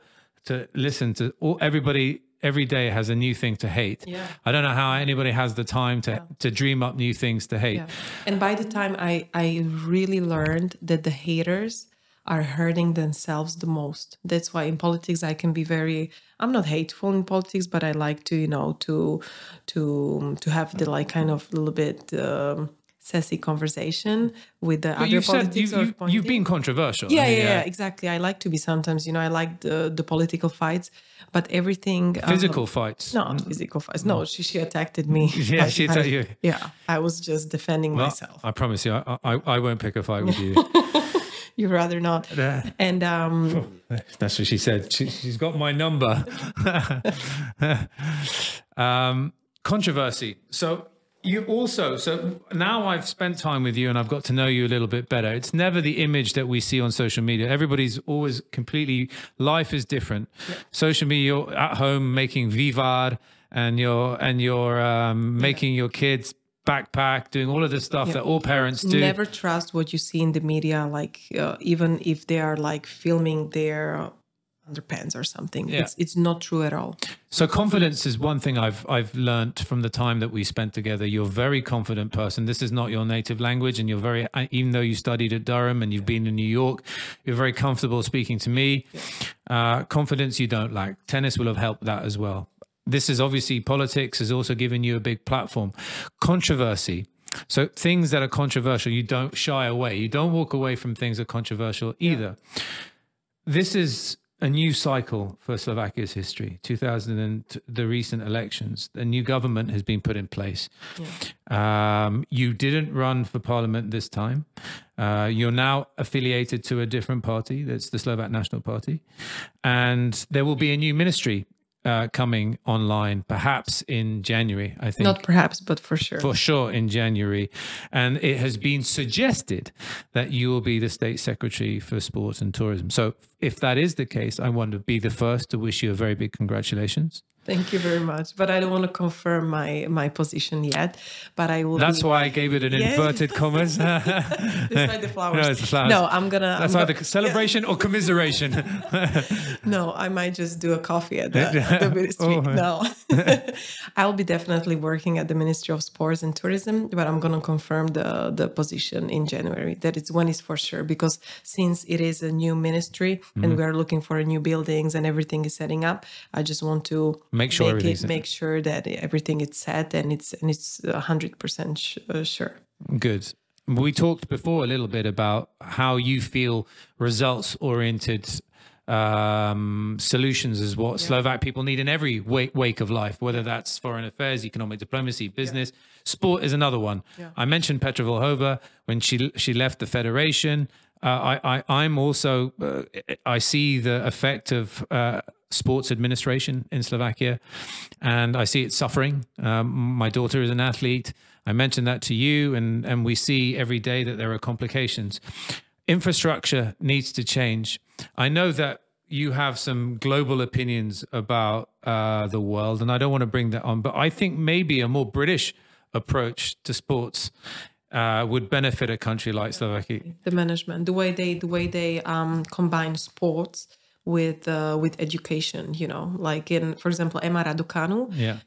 to listen to all, everybody. Every day has a new thing to hate. Yeah. I don't know how anybody has the time to to dream up new things to hate. Yeah. And by the time I I really learned that the haters are hurting themselves the most. That's why in politics I can be very I'm not hateful in politics, but I like to, you know, to to to have the like kind of a little bit um sassy conversation with the But other you've said politics or you, you've been controversial. Yeah, mean, yeah, yeah, exactly. I like to be sometimes, you know, I like the the political fights, but everything um, Physical fights. not physical fights. No, she she attacked me. Yeah, I- she I- attacked you. Yeah, I was just defending Well, myself. I promise you, I, I, I won't pick a fight with you. You'd rather not. Yeah. And um, That's what she said. She, she's got my number. um, controversy. So you also, so now I've spent time with you and I've got to know you a little bit better. It's never the image that we see on social media. Everybody's always completely, life is different. Social media, you're at home making vivar and you're, and you're um, making your kids backpack, doing all of the stuff that all parents do. never trust what you see in the media. Like uh, even if they are like filming their underpants or something, Yeah. it's it's not true at all. So confidence is one thing I've I've learnt from the time that we spent together. You're a very confident person. This is not your native language, and you're very even though you studied at Durham and you've been in New York, you're very comfortable speaking to me. Uh, confidence you don't lack. Tennis will have helped that as well. This is obviously politics has also given you a big platform. Controversy. So things that are controversial, you don't shy away. You don't walk away from things that are controversial either this is a new cycle for Slovakia's history. 2000 and the recent elections, a new government has been put in place. Um, you didn't run for parliament this time. Uh, you're now affiliated to a different party. That's the Slovak National Party, and there will be a new ministry uh, coming online, perhaps in January. I think Not perhaps, but for sure. for sure in January. And it has been suggested that you will be the state secretary for sports and tourism. So if that is the case, I want to be the first to wish you a very big congratulations. Thank you very much. But I don't want to confirm my my position yet. But I will. That's be, why I gave it an Yeah. inverted commas. Despite the flowers. No, it's the flowers. No, I'm gonna. That's I'm either gonna- celebration or commiseration. No, I might just do a coffee at the, at the ministry. Oh. No, I'll be definitely working at the Ministry of Sports and Tourism, but I'm going to confirm the the position in January. That is when is for sure because since it is a new ministry Mm-hmm. and we are looking for new buildings and everything is setting up, I just want to Make sure make, everything's it, make sure that everything is set and it's and it's hundred percent sh- uh, sure. Good. We talked before a little bit about how you feel results oriented um, solutions is what Slovak people need in every wake, wake of life, whether that's foreign affairs, economic diplomacy, business. Sport is another one. I mentioned Petra Vlhova when she she left the federation. Uh, I, I I'm also uh, I see the effect of uh, sports administration in Slovakia, and I see it suffering. Um, my daughter is an athlete. I mentioned that to you, and and we see every day that there are complications. Infrastructure needs to change. I know that you have some global opinions about uh, the world, and I don't want to bring that on, but I think maybe a more British approach to sports uh, would benefit a country like Slovakia. the management the way they the way they um combine sports with uh, with education you know like in for example Emma Raducanu Yeah.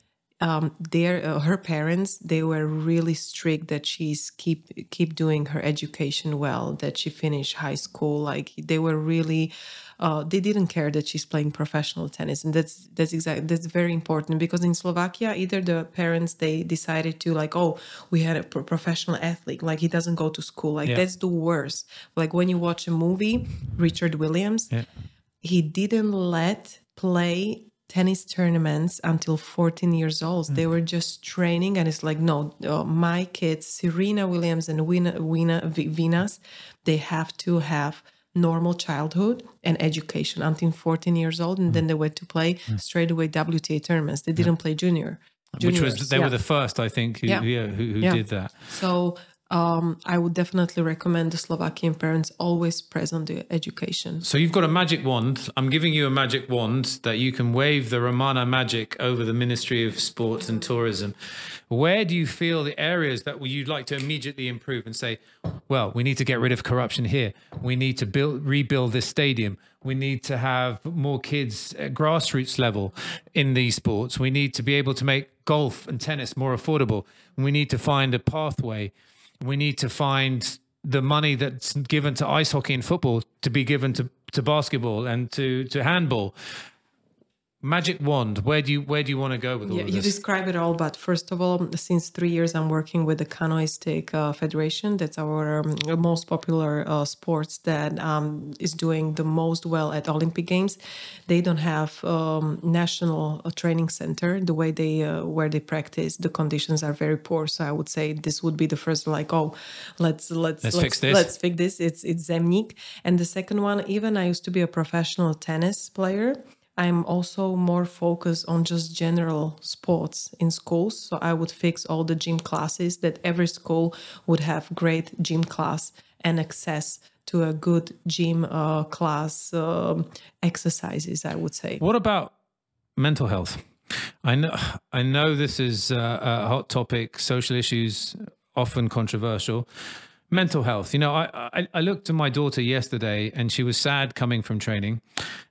um their uh, her parents they were really strict that she's keep keep doing her education well that she finished high school like they were really uh, they didn't care that she's playing professional tennis, and that's that's exactly that's very important because in Slovakia, either the parents they decided to like, oh, we had a pro- professional athlete, like he doesn't go to school, like Yeah. that's the worst. Like when you watch a movie, Richard Williams, Yeah. he didn't let play tennis tournaments until 14 years old. They were just training, and it's like, no, uh, my kids, Serena Williams and Wina, Wina, V- Venus, they have to have normal childhood and education until 14 years old, and then mm. they went to play mm. straight away WTA tournaments. They didn't play junior. Which was they yeah. were the first, I think, who, Yeah. yeah. who, who Yeah. did that. So um, I would definitely recommend the Slovakian parents always present the education. So you've got a magic wand. I'm giving you a magic wand that you can wave the Romana magic over the Ministry of Sports and Tourism. Where do you feel the areas that you'd like to immediately improve and say, well, we need to get rid of corruption here. We need to build rebuild this stadium. We need to have more kids at grassroots level in these sports. We need to be able to make golf and tennis more affordable. We need to find a pathway. We need to find the money that's given to ice hockey and football to be given to, to basketball and to, to handball. Magic wand. Where do you where do you want to go with all Yeah, you describe it all, but first of all, since three years, I'm working with the Canoeistic uh, Federation. That's our um, most popular uh, sports that um, is doing the most well at Olympic Games. They don't have um, national uh, training center the way they uh, where they practice. The conditions are very poor, so I would say this would be the first like, oh, let's let's Let's fix this. Let's fix this. It's it's Zemnik, and the second one. Even I used to be a professional tennis player. I'm also more focused on just general sports in schools. So I would fix all the gym classes that every school would have great gym class and access to a good gym uh, class um, exercises. I would say. What about mental health? I know I know this is a hot topic. Social issues often controversial. Mental health. You know, I, I I looked at my daughter yesterday, and she was sad coming from training,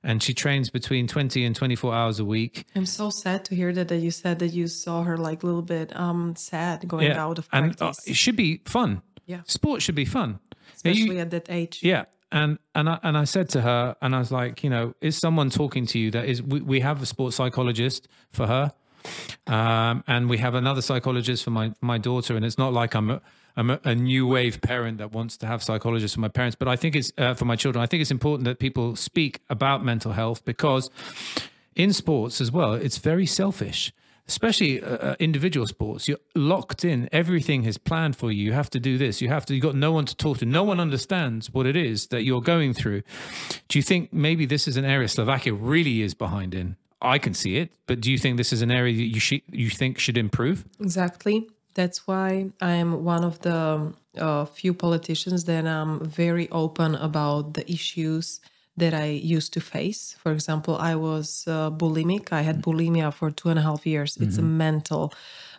and she trains between twenty and twenty four hours a week. I'm so sad to hear that, that you said that you saw her like a little bit um sad going out of and uh, practice, it should be fun. Yeah. sport should be fun. Now, you- especially at that age. Yeah. And and I, and I said to her, and I was like, you know, is someone talking to you that is? We, we have a sports psychologist for her, um, and we have another psychologist for my my daughter. And it's not like I'm I'm a, a new wave parent that wants to have psychologists for my parents, but I think it's uh, for my children. I think it's important that people speak about mental health because in sports as well, it's very selfish. Especially uh, uh, individual sports, you're locked in. Everything is planned for you. You have to do this. You have to. You got no one to talk to. No one understands what it is that you're going through. Do you think maybe this is an area Slovakia really is behind in? I can see it, but do you think this is an area that you should, you think should improve? Exactly. That's why I am one of the uh, few politicians that I'm very open about the issues that I used to face. For example, I was uh, bulimic. I had bulimia for two and a half years. It's a mental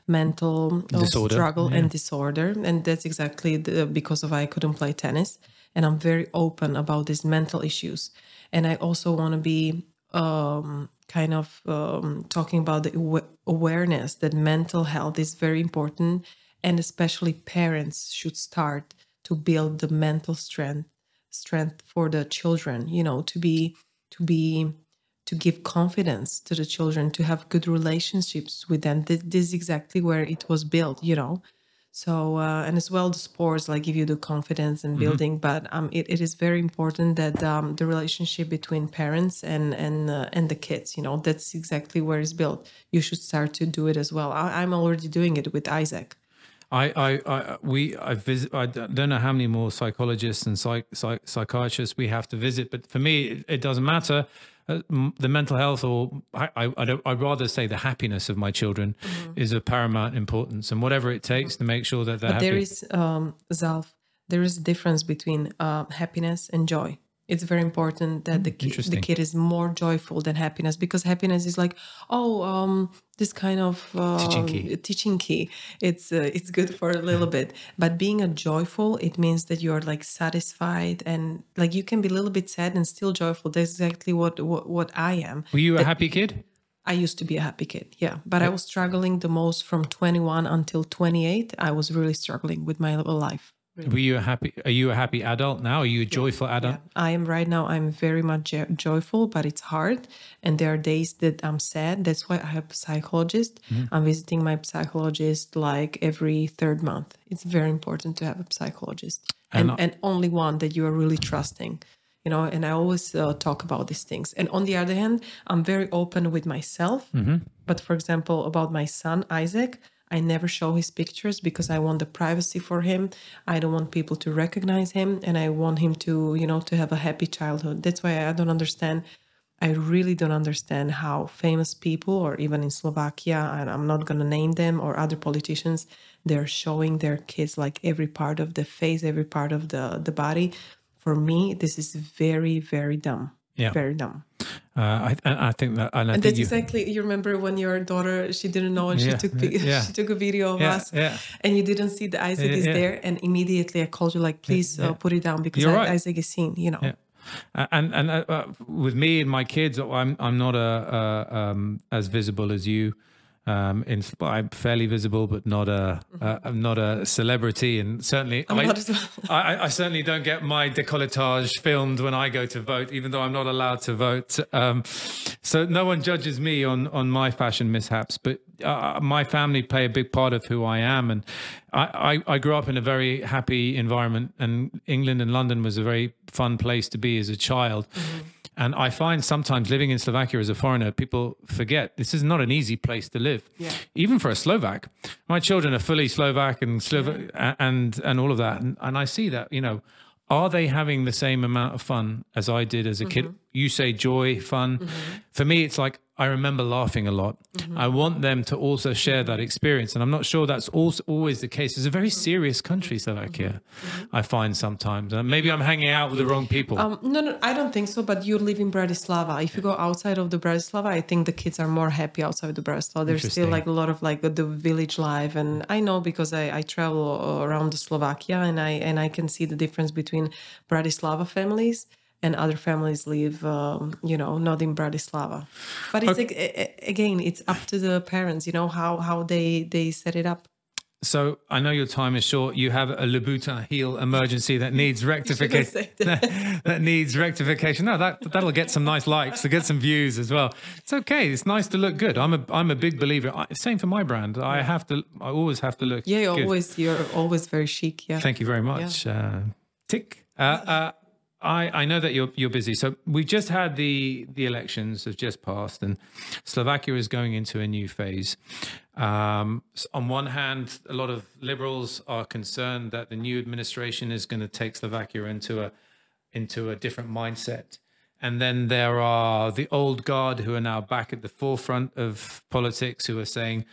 mental uh, Disorder, struggle and disorder and that's exactly the, because of I couldn't play tennis and I'm very open about these mental issues and I also want to be um, kind of um, talking about the awa- awareness that mental health is very important and especially parents should start to build the mental strength strength for the children you know to be to be to give confidence to the children to have good relationships with them. This, this is exactly where it was built you know so uh, and as well the sports like give you the confidence and building but um, it, it is very important that um, the relationship between parents and and uh, and the kids you know that's exactly where it's built you should start to do it as well I, i'm already doing it with isaac I, I, I we, I visit. I don't know how many more psychologists and psych, psych, psychiatrists we have to visit, but for me, it, it doesn't matter. Uh, the mental health, or I, I, I I'd rather say the happiness of my children, is of paramount importance, and whatever it takes to make sure that they're but happy. there is um Zalf, there is a difference between uh, happiness and joy it's very important that the, ki- the kid is more joyful than happiness because happiness is like oh um this kind of uh, Teaching key. teaching key it's uh, it's good for a little bit but being a joyful it means that you're like satisfied and like you can be a little bit sad and still joyful that's exactly what what, what i am Were you a happy kid? I used to be a happy kid, yeah. But I was struggling the most from 21 until 28. I was really struggling with my life. Were you a happy? Are you a happy adult now? Are you a joyful adult? I am right now. I'm very much joyful, but it's hard, and there are days that I'm sad. That's why I have a psychologist. Mm-hmm. I'm visiting my psychologist like every third month. It's very important to have a psychologist, and And- and, only one that you are really trusting. You know, and I always uh, talk about these things. And on the other hand, I'm very open with myself. But for example, about my son Isaac, I never show his pictures because I want the privacy for him. I don't want people to recognize him and I want him to, you know, to have a happy childhood. That's why I don't understand I really don't understand how famous people or even in Slovakia and I'm not going to name them or other politicians they're showing their kids like every part of the face, every part of the the body. For me, this is very very dumb. Yeah. Very dumb. Uh, I, I think that, and I And think that's you, exactly you remember when your daughter she didn't know and she Yeah, took yeah. she took a video of Yeah, us and you didn't see the Isaac is there and immediately I called you like please uh, put it down because I- right. Isaac is seen you know Yeah. Uh, and and uh, uh, with me and my kids, I'm I'm not a, a um, as visible as you. Um, in I'm fairly visible, but not a uh, I'm not a celebrity, and certainly I, well. I, I certainly don't get my decolletage filmed when I go to vote, even though I'm not allowed to vote. Um, so no one judges me on on my fashion mishaps, but uh, my family play a big part of who I am, and I, I, I grew up in a very happy environment, and England and London was a very fun place to be as a child. And I find sometimes living in Slovakia as a foreigner, people forget this is not an easy place to live, Yeah. even for a Slovak. My children are fully Slovak and Slovak and and all of that, and, and I see that you know, are they having the same amount of fun as I did as a kid? Mm-hmm. You say joy, fun. Mm-hmm. For me, it's like I remember laughing a lot. Mm-hmm. I want them to also share that experience, and I'm not sure that's also always the case. It's a very mm-hmm. serious country, Slovakia. I find sometimes, and maybe I'm hanging out with the wrong people. Um, no, no, I don't think so. But you live in Bratislava. If you go outside of the Bratislava, I think the kids are more happy outside of the Bratislava. There's still like a lot of like the village life, and mm. I know because I, I travel around Slovakia, and I and I can see the difference between Bratislava families and other families live, um, you know, not in Bratislava. But it's a- again, it's up to the parents, you know, how how they they set it up. So I know your time is short. You have a Louboutin heel emergency that needs rectification. that. needs rectification. No, that that'll get some nice likes, to get some views as well. It's okay. It's nice to look good. I'm a I'm a big believer. I, same for my brand. I have to. I always have to look. Yeah, you're good. always you're always very chic. Yeah. Thank you very much. Uh, tick. Uh, uh, I, I know that you're you're busy. So we've just had the the elections have just passed, and Slovakia is going into a new phase. Um, s- on one hand, a lot of liberals are concerned that the new administration is going to take Slovakia into a into a different mindset. And then there are the old guard who are now back at the forefront of politics who are saying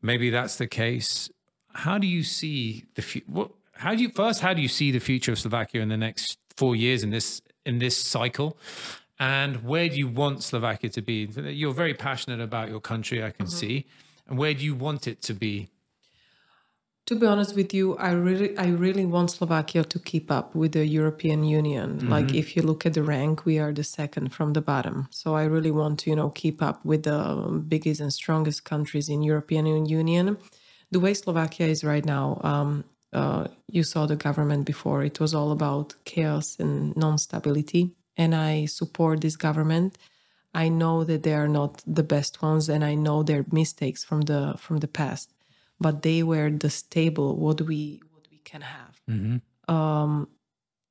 maybe that's the case. How do you see the future? How do you first? How do you see the future of Slovakia in the next four years in this in this cycle? And where do you want Slovakia to be? You're very passionate about your country, I can see. And where do you want it to be? To be honest with you, I really, I really want Slovakia to keep up with the European Union. Like, if you look at the rank, we are the second from the bottom. So I really want to, you know, keep up with the biggest and strongest countries in European Union. The way Slovakia is right now, um, uh, you saw the government before. It was all about chaos and non-stability, and I support this government. I know that they are not the best ones, and I know their mistakes from the from the past but they were the stable what we what we can have um,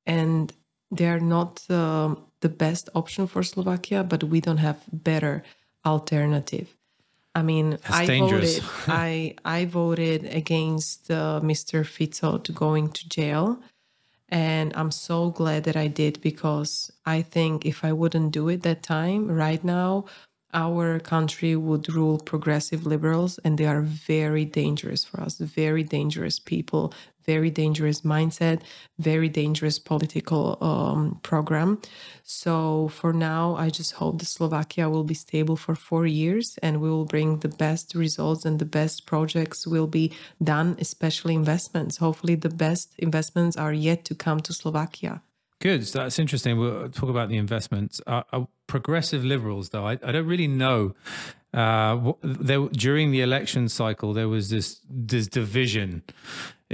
and they're not um, the best option for slovakia but we don't have better alternative i mean i dangerous. voted i i voted against uh, mr fico to going to jail and i'm so glad that i did because i think if i wouldn't do it that time right now our country would rule progressive liberals and they are very dangerous for us very dangerous people very dangerous mindset very dangerous political um, program so for now i just hope that slovakia will be stable for four years and we will bring the best results and the best projects will be done especially investments hopefully the best investments are yet to come to slovakia Good. So that's interesting. We'll talk about the investments. Uh, uh, progressive liberals, though, I, I don't really know. Uh, there, during the election cycle, there was this this division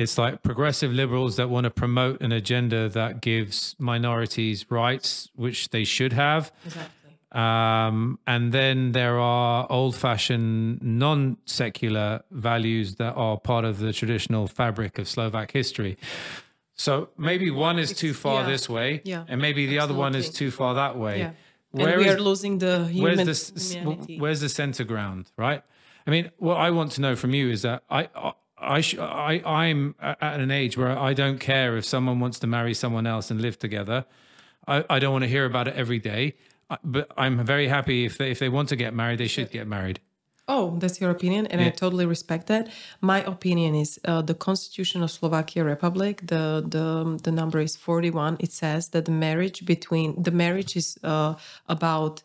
It's like progressive liberals that want to promote an agenda that gives minorities rights, which they should have. Exactly. Um, and then there are old fashioned, non secular values that are part of the traditional fabric of Slovak history. So maybe one is too far yeah, this way, yeah, and maybe the other one is too far that way. Yeah. Where we is- are losing the where's human the humanity. where's the center ground, right? I mean, what I want to know from you is that I I sh- I I'm at an age where I don't care if someone wants to marry someone else and live together. I, I don't want to hear about it every day, but I'm very happy if they if they want to get married, they should get married. Oh, that's your opinion, and I totally respect that. My opinion is uh, the Constitution of Slovakia Republic. The the the number is forty one. It says that the marriage between the marriage is uh, about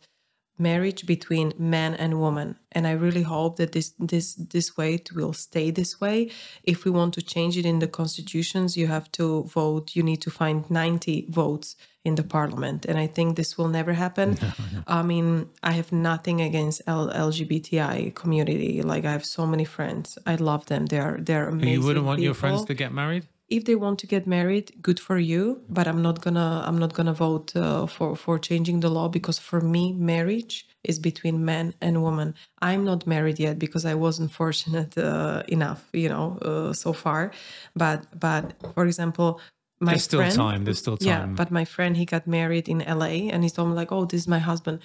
marriage between man and woman. And i really hope that this this this way it will stay this way. If we want to change it in the constitutions you have to vote you need to find 90 votes in the parliament. And i think this will never happen. I mean i have nothing against L- lgbti community. Like i have so many friends. I love them. They're they're amazing you wouldn't want your friends to get married? If they want to get married good for you but i'm not gonna i'm not gonna vote uh, for for changing the law because for me marriage is between man and woman. I'm not married yet because i wasn't fortunate uh, enough you know uh, so far. But but for example my There's still friend, time. There's still time. yeah but my friend he got married in la and he told me like oh this is my husband.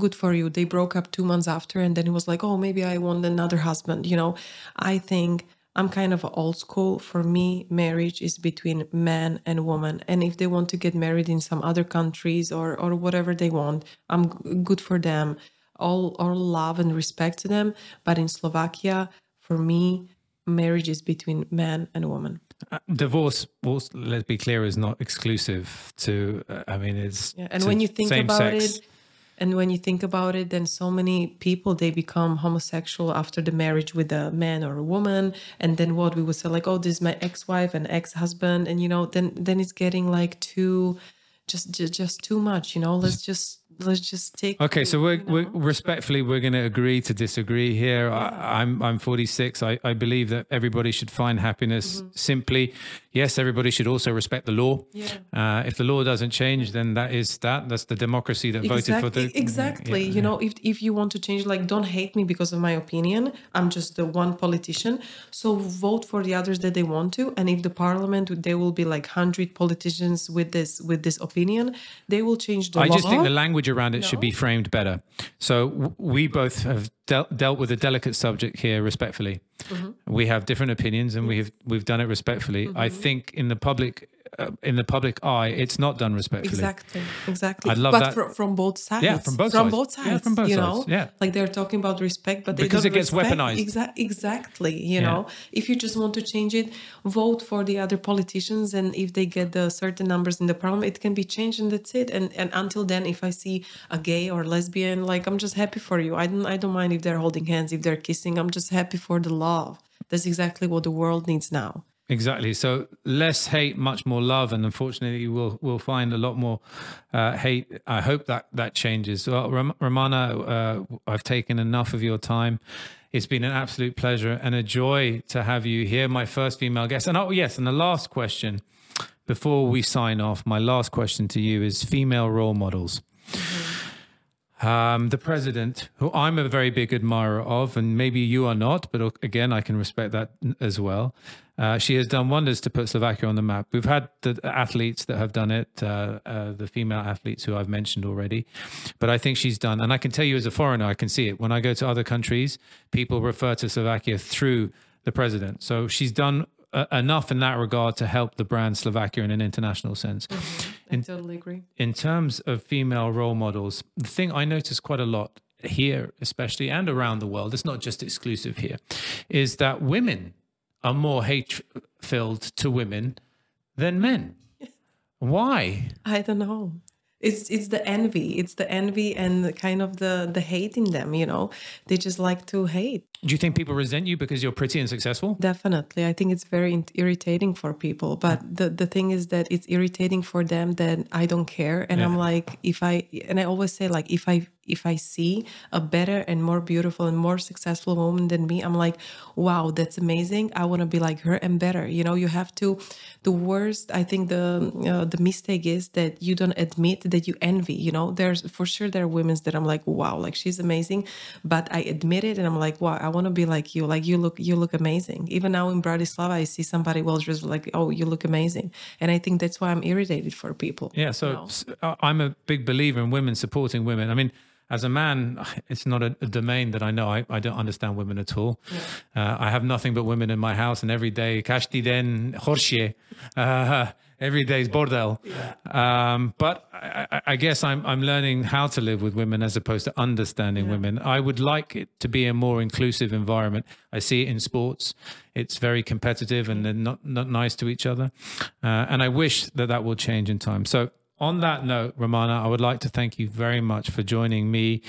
Good for you. They broke up two months after and then he was like oh maybe i want another husband you know? I think i'm kind of old school for me marriage is between man and woman and if they want to get married in some other countries or or whatever they want i'm good for them all all love and respect to them but in slovakia for me marriage is between man and woman Uh, divorce, well, let's be clear, is not exclusive to. Uh, I mean, it's Yeah, and when you think about sex. it, and when you think about it, then so many people they become homosexual after the marriage with a man or a woman, and then what we would say like, oh, this is my ex-wife and ex-husband, and you know, then then it's getting like too, just just, too much, you know. Let's just let's just take. Okay, so we're, we're respectfully we're going to agree to disagree here. I, I'm I'm 46. I, I believe that everybody should find happiness simply. Yes, everybody should also respect the law. Yeah. Uh, if the law doesn't change, then that is that. That's the democracy that voted for the exactly Yeah, you know if if you want to change like don't hate me because of my opinion i'm just the one politician so vote for the others that they want to and if the parliament there will be like 100 politicians with this with this opinion they will change the I law just think the language around it should be framed better. So w- we both have dealt dealt with a delicate subject here respectfully. Mm-hmm. We have different opinions, and we've we've done it respectfully. I think in the public uh, in the public eye, it's not done respectfully. Exactly, exactly. I'd love but that. fro- from both sides. Yeah, from both sides from sides. both Yeah, sides. from both you sides. know, Yeah. like they're talking about respect, but they Because it gets respect- weaponized. Exa- exactly. You Yeah. know, if you just want to change it, vote for the other politicians, and if they get the certain numbers in the parliament, it can be changed, and that's it. And and until then, if I see a gay or lesbian, like I'm just happy for you. I don't I don't mind if they're holding hands, if they're kissing. I'm just happy for the love. That's exactly what the world needs now. Exactly. So less hate, much more love, and unfortunately, we'll we'll find a lot more uh, hate. I hope that that changes. Well, Ram- Romana, uh, I've taken enough of your time. It's been an absolute pleasure and a joy to have you here, my first female guest. And oh yes, and the last question before we sign off, my last question to you is female role models. Um, the president, who I'm a very big admirer of, and maybe you are not, but again, I can respect that as well. Uh, she has done wonders to put Slovakia on the map. We've had the athletes that have done it, uh, uh, the female athletes who I've mentioned already, but I think she's done. And I can tell you as a foreigner, I can see it. When I go to other countries, people refer to Slovakia through the president. So she's done uh, enough in that regard to help the brand Slovakia in an international sense I totally agree. in terms of female role models, the thing I notice quite a lot here, especially and around the world, it's not just exclusive here, is that women are more hate filled to women than men. Why? I don't know. It's it's the envy. It's the envy and the kind of the the hate in them. You know, they just like to hate. Do you think people resent you because you're pretty and successful? Definitely. I think it's very irritating for people. But the, the thing is that it's irritating for them that I don't care. And yeah. I'm like, if I, and I always say, like, if I if I see a better and more beautiful and more successful woman than me, I'm like, wow, that's amazing. I want to be like her and better. You know, you have to. The worst, I think, the uh, the mistake is that you don't admit that you envy. You know, there's for sure there are women that I'm like, wow, like she's amazing, but I admit it and I'm like, wow, I want to be like you. Like you look, you look amazing. Even now in Bratislava, I see somebody well dressed, like, oh, you look amazing, and I think that's why I'm irritated for people. Yeah, so you know? I'm a big believer in women supporting women. I mean as a man, it's not a, a domain that I know. I, I, don't understand women at all. Yeah. Uh, I have nothing but women in my house, and every day, kashti den horshe, uh, every day is bordel. Yeah. Um, but I, I, guess I'm, I'm learning how to live with women as opposed to understanding yeah. women. I would like it to be a more inclusive environment. I see it in sports. It's very competitive and they're not, not nice to each other. Uh, and I wish that that will change in time. So on that note, Romana, I would like to thank you very much for joining me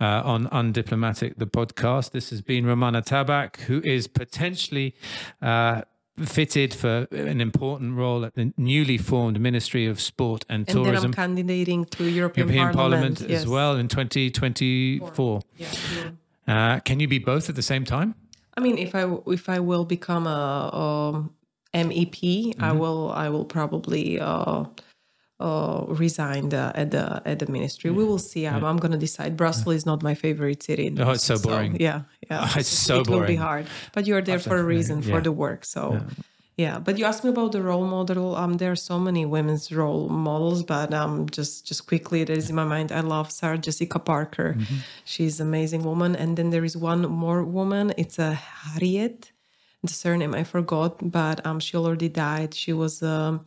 uh, on Undiplomatic, the podcast. This has been Romana Tabak, who is potentially uh, fitted for an important role at the newly formed Ministry of Sport and, and Tourism. And then I'm candidating to European, European Parliament, Parliament yes. as well in 2024. Yeah. Uh, can you be both at the same time? I mean, if I if I will become a, a MEP, mm-hmm. I will I will probably. Uh, uh, resigned uh, at the at the ministry. Yeah. We will see. I'm, yeah. I'm going to decide. Brussels is not my favorite city. Oh, it's so boring. So, yeah, yeah. Oh, it's so it boring. will be hard, but you're there for a reason for the work. So. Yeah. but you asked me about the role model. Um, there are so many women's role models, but um, just just quickly, that is in my mind. I love Sarah Jessica Parker. Mm-hmm. She's an amazing woman. And then there is one more woman. It's a Harriet. The surname I forgot, but um, she already died. She was um,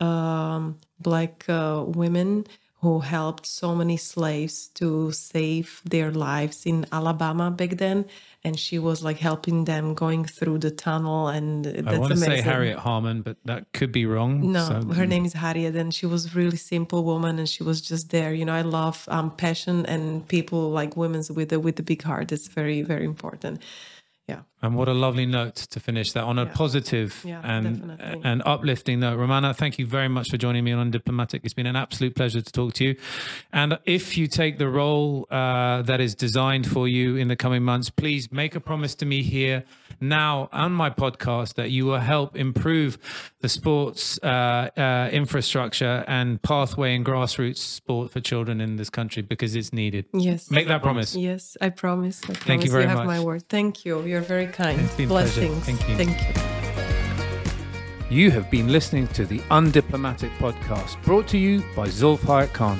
um, black uh, women who helped so many slaves to save their lives in Alabama back then. And she was like helping them going through the tunnel. And that's I want to amazing. say Harriet Harman, but that could be wrong. No, so. her name is Harriet, and she was really simple woman, and she was just there. You know, I love um, passion and people like women with the with the big heart. It's very very important. Yeah. And what a lovely note to finish that on a yeah. positive yeah, and definitely. and uplifting note. Romana, thank you very much for joining me on Diplomatic. It's been an absolute pleasure to talk to you. And if you take the role uh, that is designed for you in the coming months, please make a promise to me here now on my podcast that you will help improve the sports uh, uh, infrastructure and pathway and grassroots sport for children in this country because it's needed. Yes. Make that promise. Yes, I promise. I promise. Thank you very you much. have my word. Thank you. You're very kind. Blessings. Thank you. Thank you. You have been listening to the Undiplomatic podcast brought to you by Zulf Khan.